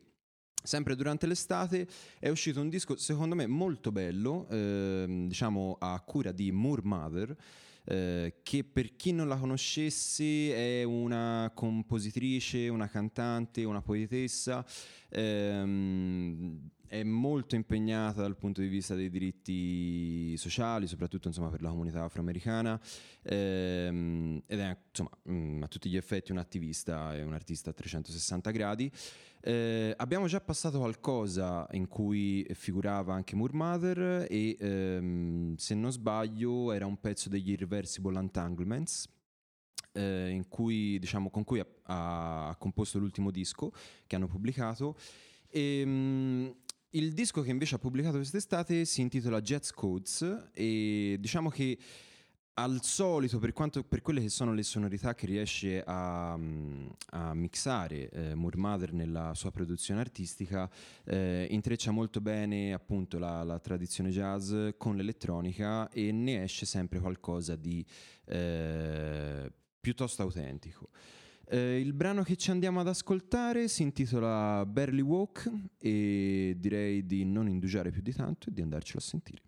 sempre durante l'estate è uscito un disco secondo me molto bello, ehm, diciamo a cura di Moore Mother. Eh, che per chi non la conoscesse è una compositrice, una cantante, una poetessa, ehm, è molto impegnata dal punto di vista dei diritti sociali, soprattutto insomma, per la comunità afroamericana, ehm, ed è insomma, mm, a tutti gli effetti un attivista e un artista a 360 gradi. Eh, abbiamo già passato qualcosa in cui figurava anche Moore Mother e ehm, se non sbaglio era un pezzo degli Irreversible Entanglements eh, cui, diciamo, con cui ha, ha- composto l'ultimo disco che hanno pubblicato. Ehm, il disco che invece ha pubblicato quest'estate si intitola Jets Codes e diciamo che al solito, per, quanto, per quelle che sono le sonorità che riesce a, a mixare eh, Moore Mother nella sua produzione artistica, eh, intreccia molto bene appunto la, la tradizione jazz con l'elettronica e ne esce sempre qualcosa di eh, piuttosto autentico. Eh, il brano che ci andiamo ad ascoltare si intitola Barely Walk e direi di non indugiare più di tanto e di andarcelo a sentire.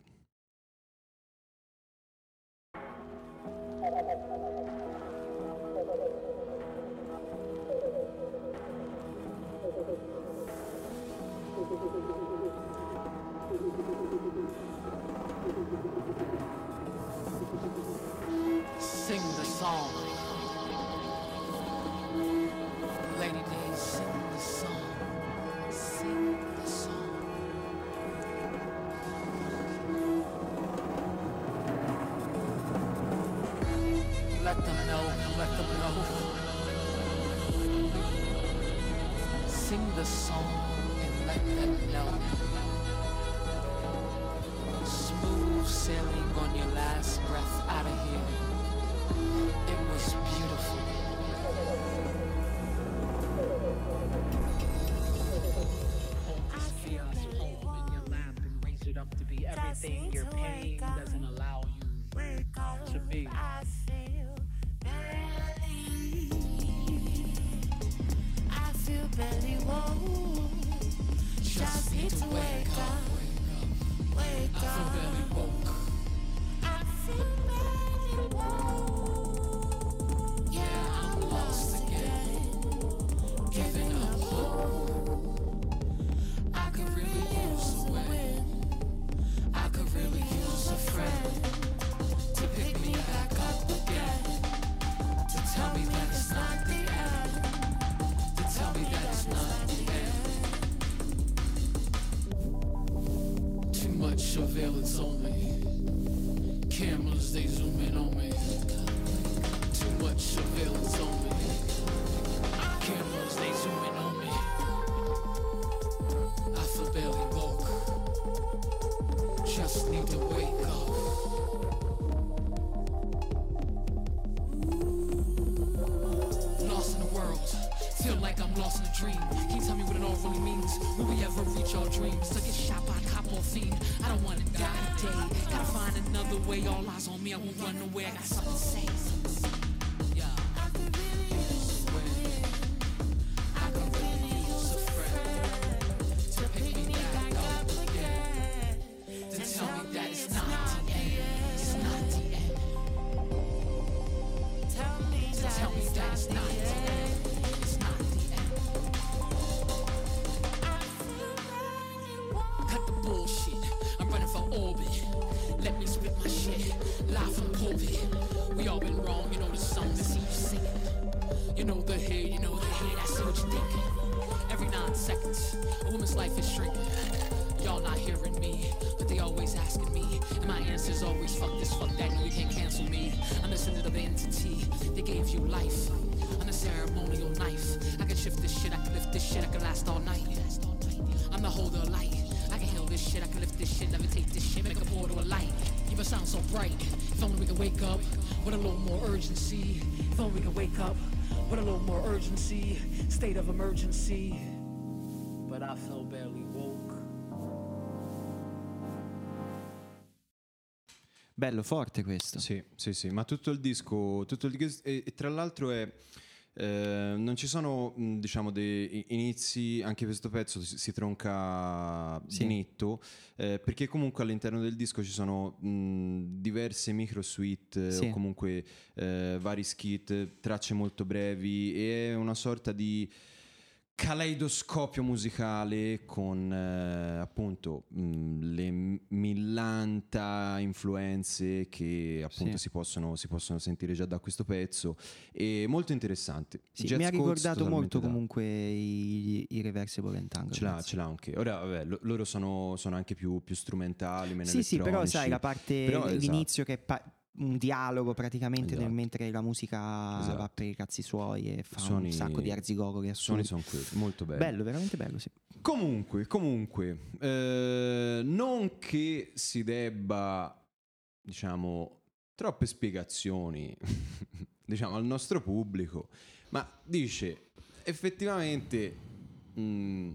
Tell me that it's not the end. It's not the end. Tell me that it's not the end. It's not the end. I feel barely woke. Cut the bullshit. I'm running for orbit. Let me spit my shit. Live from pulpit. We all been wrong. You know the song that see you singing. You know the hate. You know the hate. I see what you're thinking. Every nine seconds, a woman's life is shrinking. Y'all not hearing me, always asking me. And my answer's always fuck this, fuck that. No, you can't cancel me. I'm the descendant of the entity that gave you life. I'm the ceremonial knife. I can shift this shit, I can lift this shit, I can last all night. I'm the holder of light. I can heal this shit, I can lift this shit, levitate this shit, make a portal of light. even sound so bright. If only we could wake up with a little more urgency. If only we could wake up with a little more urgency. State of emergency. But I feel barely Bello, forte questo. Sì, sì, sì, ma tutto il disco, tutto il disco e, e tra l'altro è... eh, non ci sono diciamo dei inizi anche questo pezzo si, si tronca Sì. netto eh, perché comunque all'interno del disco ci sono mh, diverse micro suite eh, Sì. o comunque eh, vari skit tracce molto brevi e è una sorta di caleidoscopio musicale con eh, appunto mh, le millanta influenze che appunto Sì. si, possono, si possono sentire già da questo pezzo e molto interessante Sì, mi ha ricordato molto da- comunque i, i Reversible Entanglements. ce l'ha, ce l'ha anche ora vabbè lo- loro sono, sono anche più, più strumentali meno Sì, sì, però sai, la parte, Però, esatto. l'inizio che è pa- un dialogo praticamente nel- Esatto. mentre la musica Esatto. va per i cazzi suoi e fa Suoni- un sacco di arzigogo che suoni assurdo. sono quelli molto belli Bello, veramente bello, sì. Comunque, comunque, eh, non che si debba, diciamo, troppe spiegazioni, [LAUGHS] diciamo, al nostro pubblico, ma dice, effettivamente, mh,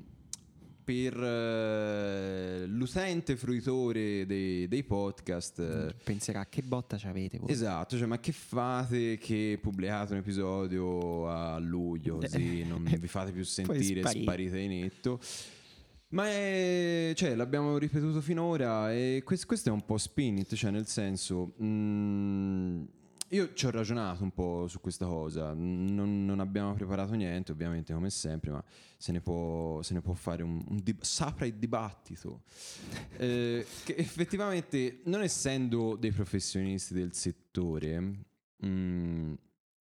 per eh, l'utente fruitore dei, dei podcast... eh, Penserà che botta ci avete voi. Esatto, cioè, ma che fate che pubblicate un episodio a luglio così non vi fate più sentire, sparite di netto? Ma è, cioè, l'abbiamo ripetuto finora e quest- questo è un po' spinit, cioè nel senso... mm, io ci ho ragionato un po' su questa cosa, non, non abbiamo preparato niente ovviamente come sempre, ma se ne può, se ne può fare un, un dib- sapra il dibattito. Eh, che effettivamente, non essendo dei professionisti del settore, mm,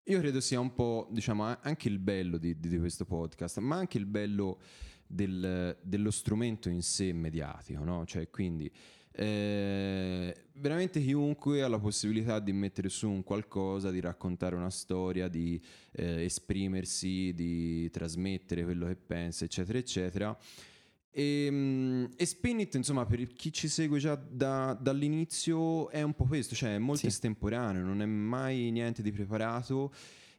io credo sia un po', diciamo, anche il bello di, di questo podcast, ma anche il bello del- dello strumento in sé mediatico, no? Cioè, quindi eh, veramente chiunque ha la possibilità di mettere su un qualcosa, di raccontare una storia, di eh, esprimersi, di trasmettere quello che pensa, eccetera, eccetera. E, mm, e Spinit, insomma, per chi ci segue già da- dall'inizio è un po' questo, cioè è molto Sì. estemporaneo, non è mai niente di preparato.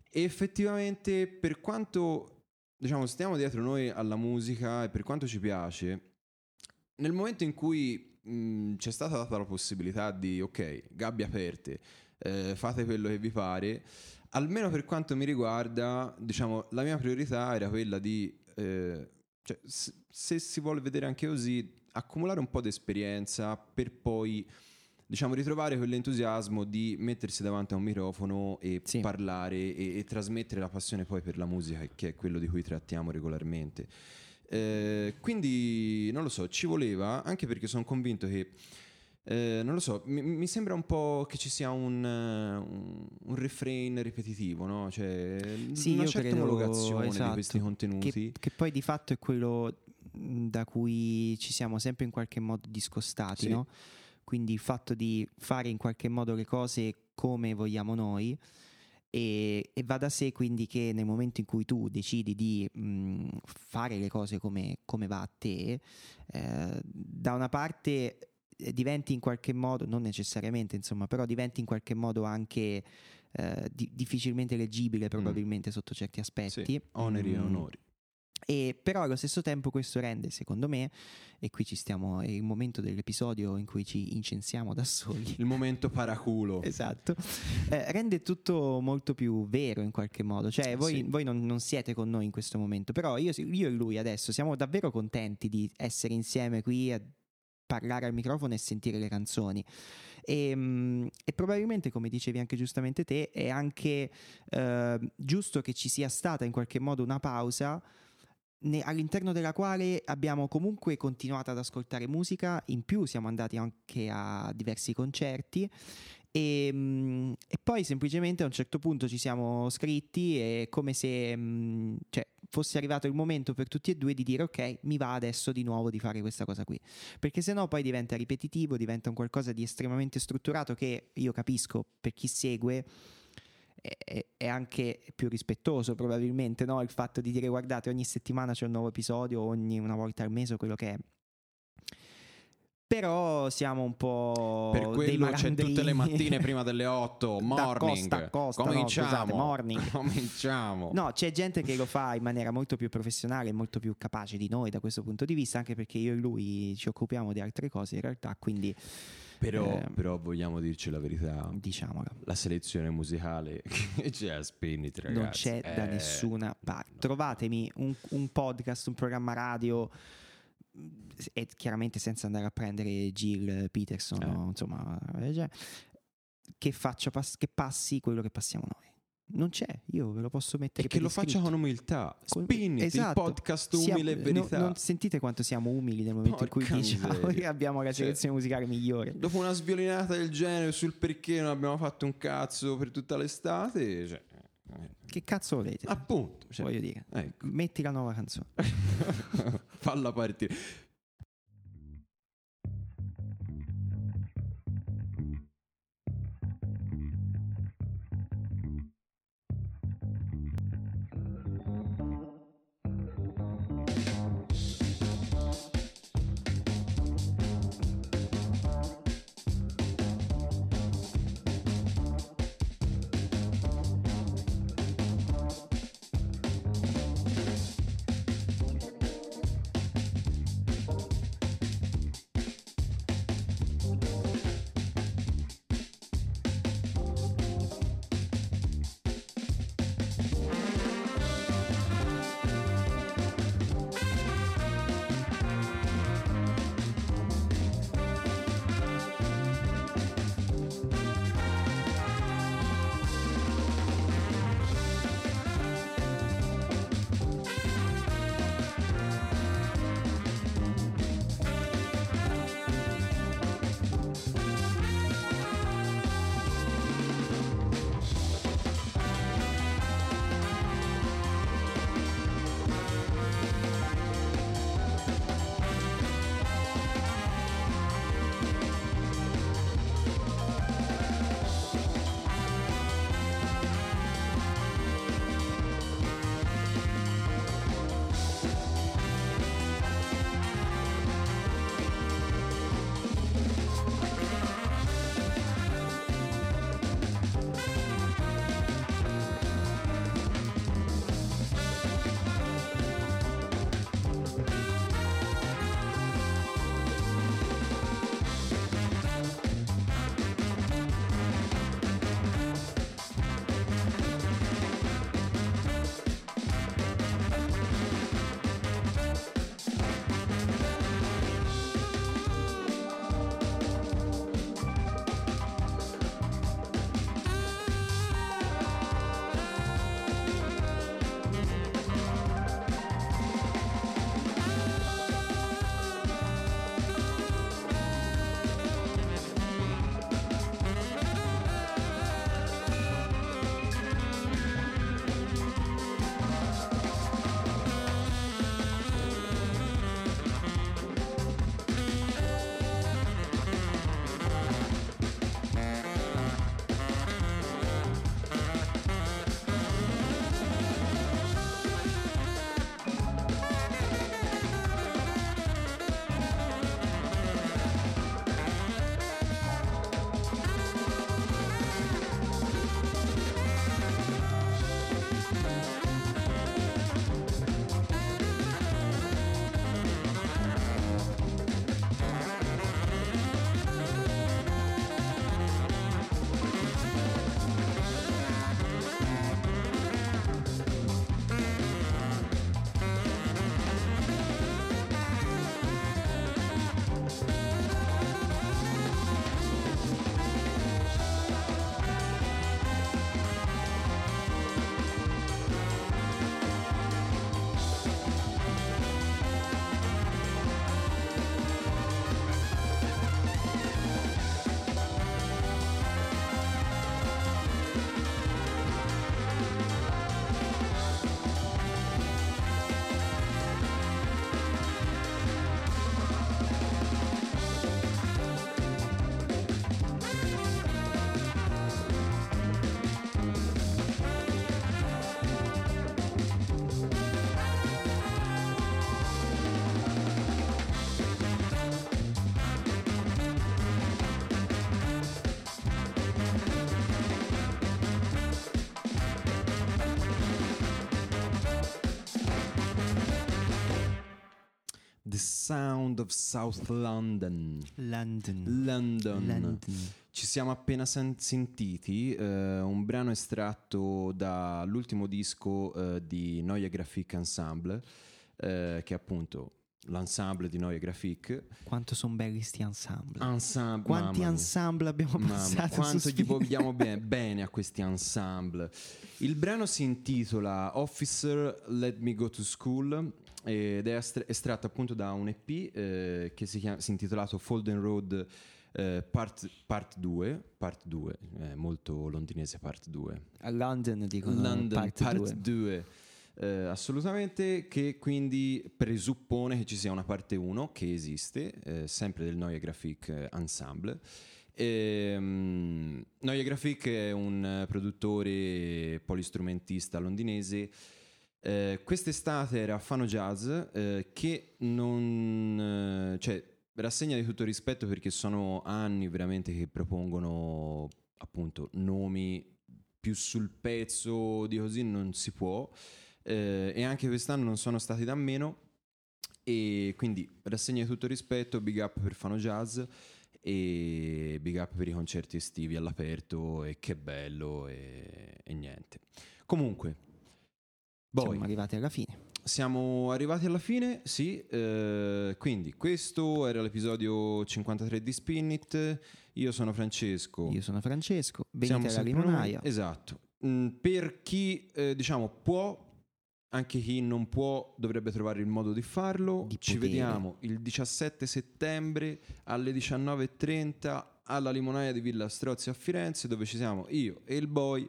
E effettivamente, per quanto diciamo stiamo dietro noi alla musica e per quanto ci piace, nel momento in cui mh, c'è stata data la possibilità di, ok, gabbie aperte, eh, fate quello che vi pare, almeno per quanto mi riguarda, diciamo, la mia priorità era quella di, eh, cioè, s- se si vuole vedere anche così, accumulare un po' di esperienza per poi, diciamo, ritrovare quell'entusiasmo di mettersi davanti a un microfono e Sì. parlare e, e trasmettere la passione poi per la musica, che è quello di cui trattiamo regolarmente. Eh, quindi non lo so, ci voleva anche perché sono convinto che eh, non lo so, mi, mi sembra un po' che ci sia un, un, un refrain ripetitivo, no? Cioè, Sì, una certa credo- omologazione di esatto, questi contenuti. Che, che poi di fatto è quello mh, da cui ci siamo sempre in qualche modo discostati, Sì. no? Quindi il fatto di fare in qualche modo le cose come vogliamo noi e, e va da sé quindi che nel momento in cui tu decidi di mh, fare le cose come, come va a te, eh, da una parte eh, diventi in qualche modo, non necessariamente insomma, però diventi in qualche modo anche eh, di- difficilmente leggibile probabilmente sotto certi aspetti. Mm. Sì, oneri e Mm, onori. E però allo stesso tempo questo rende, secondo me, e qui ci stiamo, è il momento dell'episodio in cui ci incensiamo da soli. Il momento paraculo. Esatto, Eh, rende tutto molto più vero in qualche modo. Cioè, voi, Sì. voi non, non siete con noi in questo momento, però io, io e lui adesso siamo davvero contenti di essere insieme qui a parlare al microfono e sentire le canzoni. E, mm, e probabilmente, come dicevi anche giustamente te, è anche eh, giusto che ci sia stata in qualche modo una pausa ne- all'interno della quale abbiamo comunque continuato ad ascoltare musica, in più siamo andati anche a diversi concerti e, mm, e poi semplicemente a un certo punto ci siamo scritti e come se mm, cioè, fosse arrivato il momento per tutti e due di dire ok, mi va adesso di nuovo di fare questa cosa qui, perché sennò poi diventa ripetitivo, diventa un qualcosa di estremamente strutturato che io capisco per chi segue è- anche più rispettoso probabilmente no? il fatto di dire guardate ogni settimana c'è un nuovo episodio ogni una volta al mese o quello che è Però siamo un po' Per quello c'è tutte le mattine [LAUGHS] prima delle 8, Da morning. costa a costa, no, Cominciamo. scusate, morning. [LAUGHS] Cominciamo. No, c'è gente che lo fa in maniera molto più professionale, molto più capace di noi da questo punto di vista, anche perché io e lui ci occupiamo di altre cose in realtà, quindi Però, Eh, però vogliamo dirci la verità. diciamola. La selezione musicale [LAUGHS] che c'è a Spinit, ragazzi. non c'è da Eh, nessuna parte. Trovatemi un, un podcast, un programma radio e chiaramente senza andare a prendere Jill Peterson, Eh. o, insomma, eh, cioè, che, faccia che passi quello che passiamo noi. Non c'è, io ve lo posso mettere E che lo faccia con umiltà. Spinit, esatto. il podcast Siamo- umile e no- verità. non sentite quanto siamo umili nel momento in Porca cui diciamo miseria. che abbiamo la Cioè, selezione musicale migliore. Dopo una sviolinata del genere sul perché non abbiamo fatto un cazzo per tutta l'estate, cioè, eh, Che cazzo volete? appunto, cioè, Voglio dire, ecco. metti la nuova canzone. [LAUGHS] falla partire. Sound of South London. London. London. London. Ci siamo appena sen- sentiti eh, un brano estratto dall'ultimo disco eh, di Noia Graphic Ensemble, eh, che è appunto l'ensemble di Noia Graphic. Quanto sono belli sti ensemble. Ensemble, Quanti ensemble abbiamo Mamma, passato quanto gli vogliamo bene, [LAUGHS] bene a questi ensemble. Il brano si intitola Officer Let Me Go to School ed è estra- estratto appunto da un EP eh, che si, chiama, si è intitolato Folden Road eh, part, part 2, part 2, eh, molto londinese part 2. A London dicono London Part 2. 2. eh, assolutamente che quindi presuppone che ci sia una parte 1 che esiste eh, sempre del Noia Graphic Ensemble Ehm, Noia Graphic è un produttore polistrumentista londinese eh, quest'estate era Fano Jazz eh, che non eh, cioè rassegna di tutto rispetto perché sono anni veramente che propongono appunto nomi più sul pezzo di così non si può. Eh, e anche quest'anno non sono stati da meno. E quindi rassegna di tutto rispetto big up per Fano Jazz e big up per i concerti estivi all'aperto e che bello e, e niente. Comunque Siamo poi arrivati alla fine. siamo arrivati alla fine, sì, eh, quindi questo era l'episodio 53 di Spinit, io sono Francesco. Io sono Francesco. Siamo venite alla limonaia. Esatto. Mm, per chi eh, diciamo può, anche chi non può dovrebbe trovare il modo di farlo. Di Ci potere. vediamo il 17 settembre alle 19.30 alla limonaia di Villa Strozzi a Firenze dove ci siamo io e il boy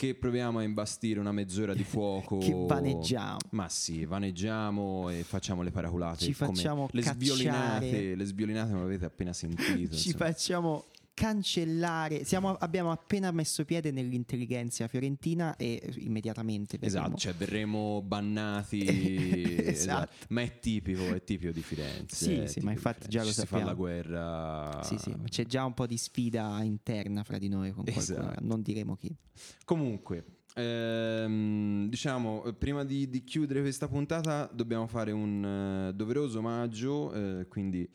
che proviamo a imbastire una mezz'ora di [LAUGHS] fuoco. Che vaneggiamo. Ma sì, vaneggiamo e facciamo le paraculate. Ci facciamo le cacciare. sviolinate, le sviolinate me l'avete appena sentito. Ci insomma. facciamo cancellare. Siamo- abbiamo appena messo piede nell'intelligenza fiorentina e immediatamente verremo- Esatto, cioè verremo bannati. [LAUGHS] Esatto. esatto. Ma è tipico, è tipico di Firenze. Sì, sì, ma infatti già lo Ci si fa sappiamo. la guerra. Sì, sì, c'è già un po' di sfida interna fra di noi con qualcuno, Esatto. non diremo chi. Comunque, ehm, diciamo, eh, prima di, di chiudere questa puntata dobbiamo fare un eh, doveroso omaggio, eh, quindi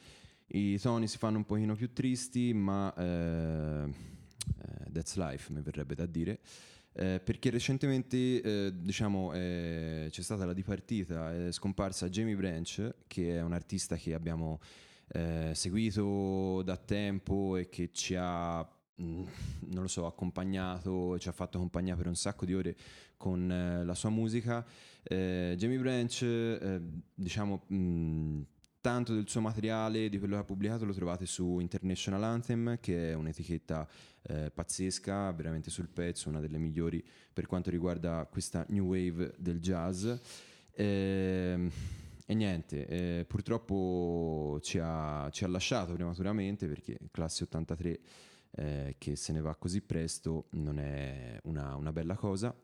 i toni si fanno un pochino più tristi, ma eh, eh, that's life, mi verrebbe da dire. Eh, perché recentemente eh, diciamo eh, c'è stata la dipartita, è scomparsa Jamie Branch, che è un artista che abbiamo eh, seguito da tempo e che ci ha, mm, non lo so, accompagnato, ci ha fatto compagnia per un sacco di ore con eh, la sua musica. Eh, Jamie Branch, diciamo, mh, tanto del suo materiale, di quello che ha pubblicato, lo trovate su International Anthem, che è un'etichetta eh, pazzesca, veramente sul pezzo, una delle migliori per quanto riguarda questa new wave del jazz. Ehm, e niente, eh, purtroppo ci ha, ci ha lasciato prematuramente perché classe 83 eh, che se ne va così presto non è una, una bella cosa.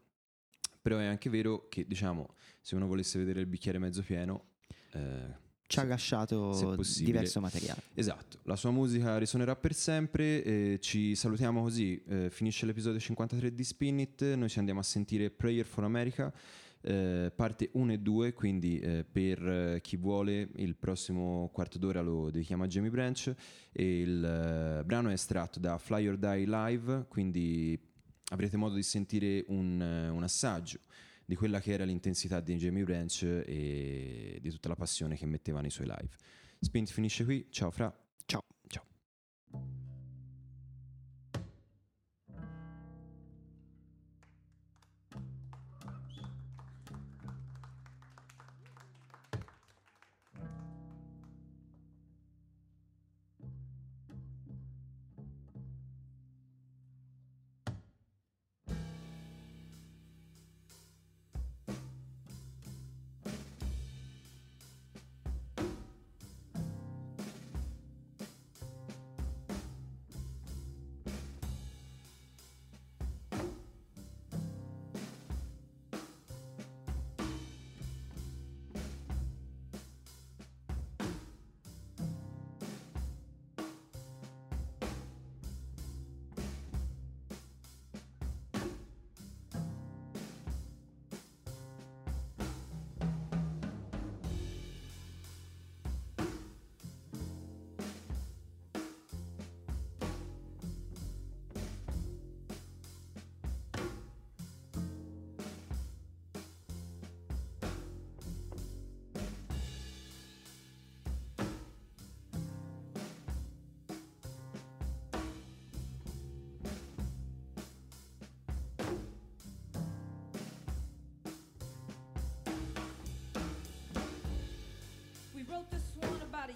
Però è anche vero che, diciamo, se uno volesse vedere il bicchiere mezzo pieno, eh, Ci ha lasciato diverso materiale. Esatto, la sua musica risuonerà per sempre. eh, ci salutiamo così. eh, finisce l'episodio 53 di Spin It. Noi ci andiamo a sentire Prayer for America, eh, parte 1 e 2. Quindi, eh, per eh, chi vuole, il prossimo quarto d'ora lo dedichiamo a Jamie Branch. Il eh, brano è estratto da Fly or Die Live. Quindi avrete modo di sentire un, un assaggio di quella che era l'intensità di Jamie Branch e di tutta la passione che metteva nei suoi live. Spint finisce qui, ciao Fra.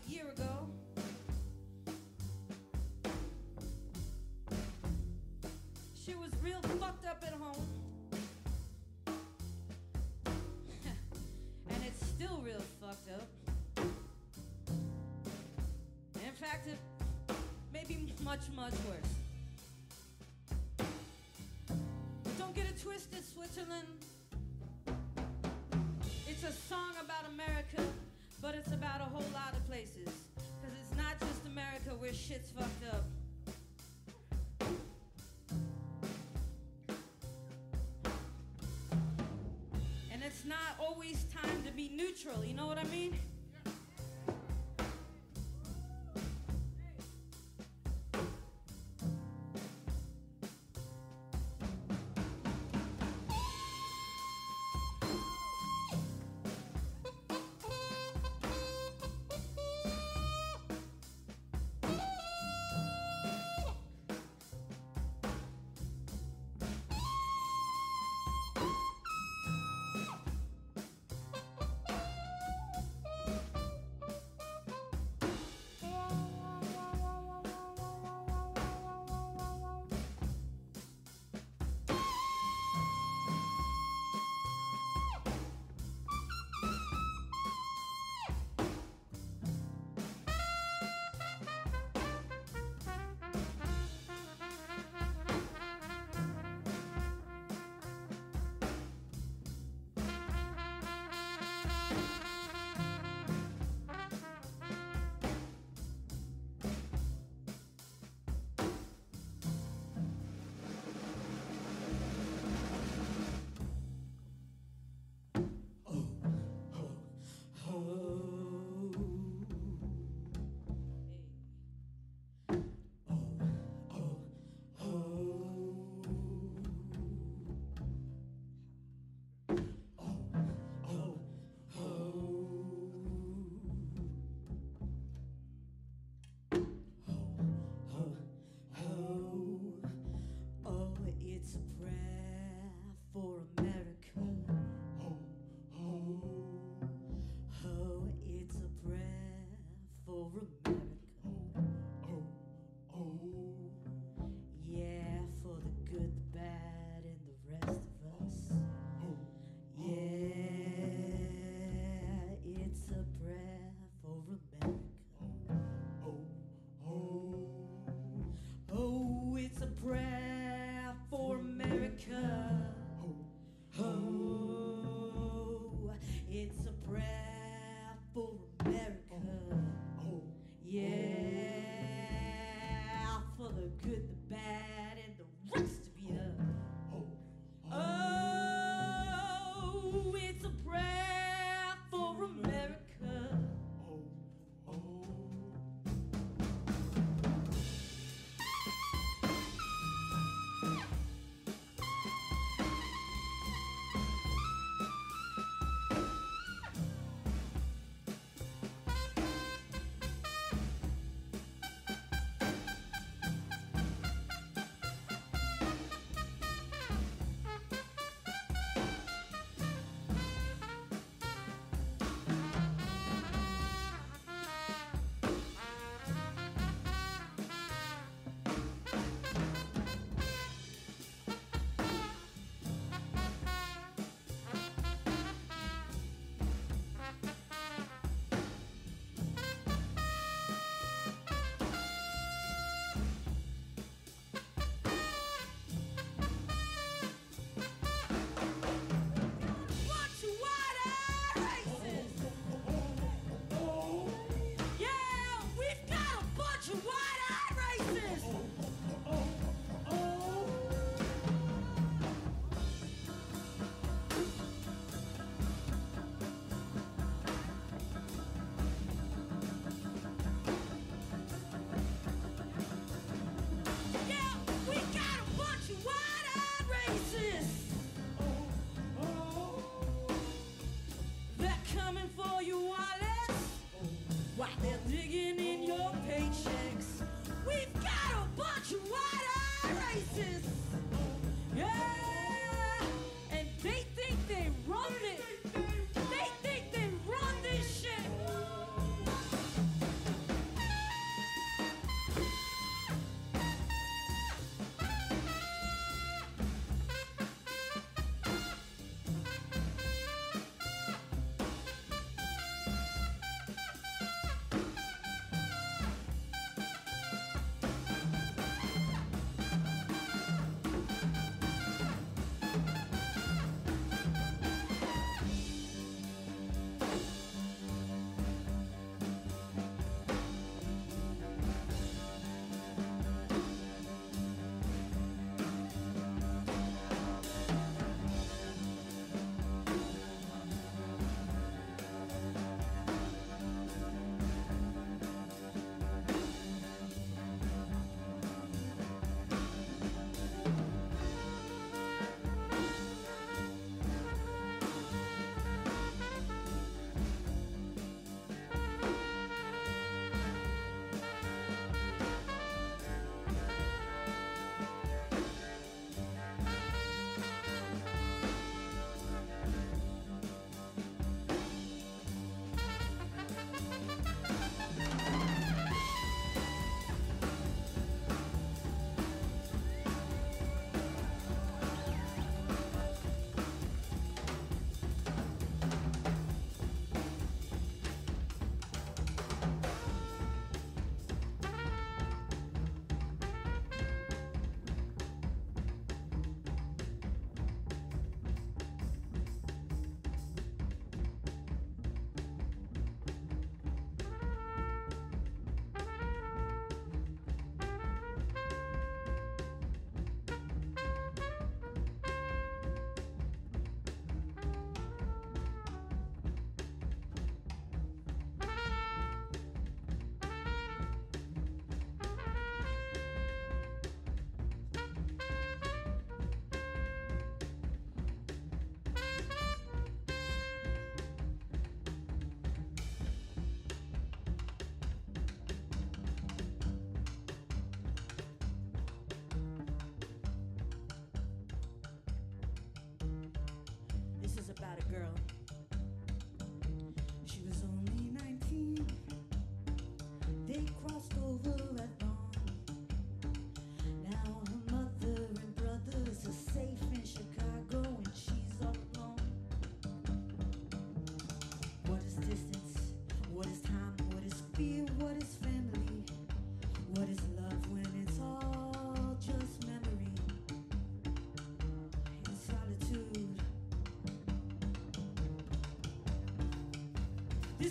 Year ago. She was real fucked up at home. [LAUGHS] and it's still real fucked up. In fact, it may be much, much worse. Don't get it twisted, Switzerland. It's a song about it's about a whole lot of places. Cause it's not just America where shit's fucked up. And it's not always time to be neutral, you know what I mean?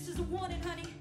This is a warning, honey.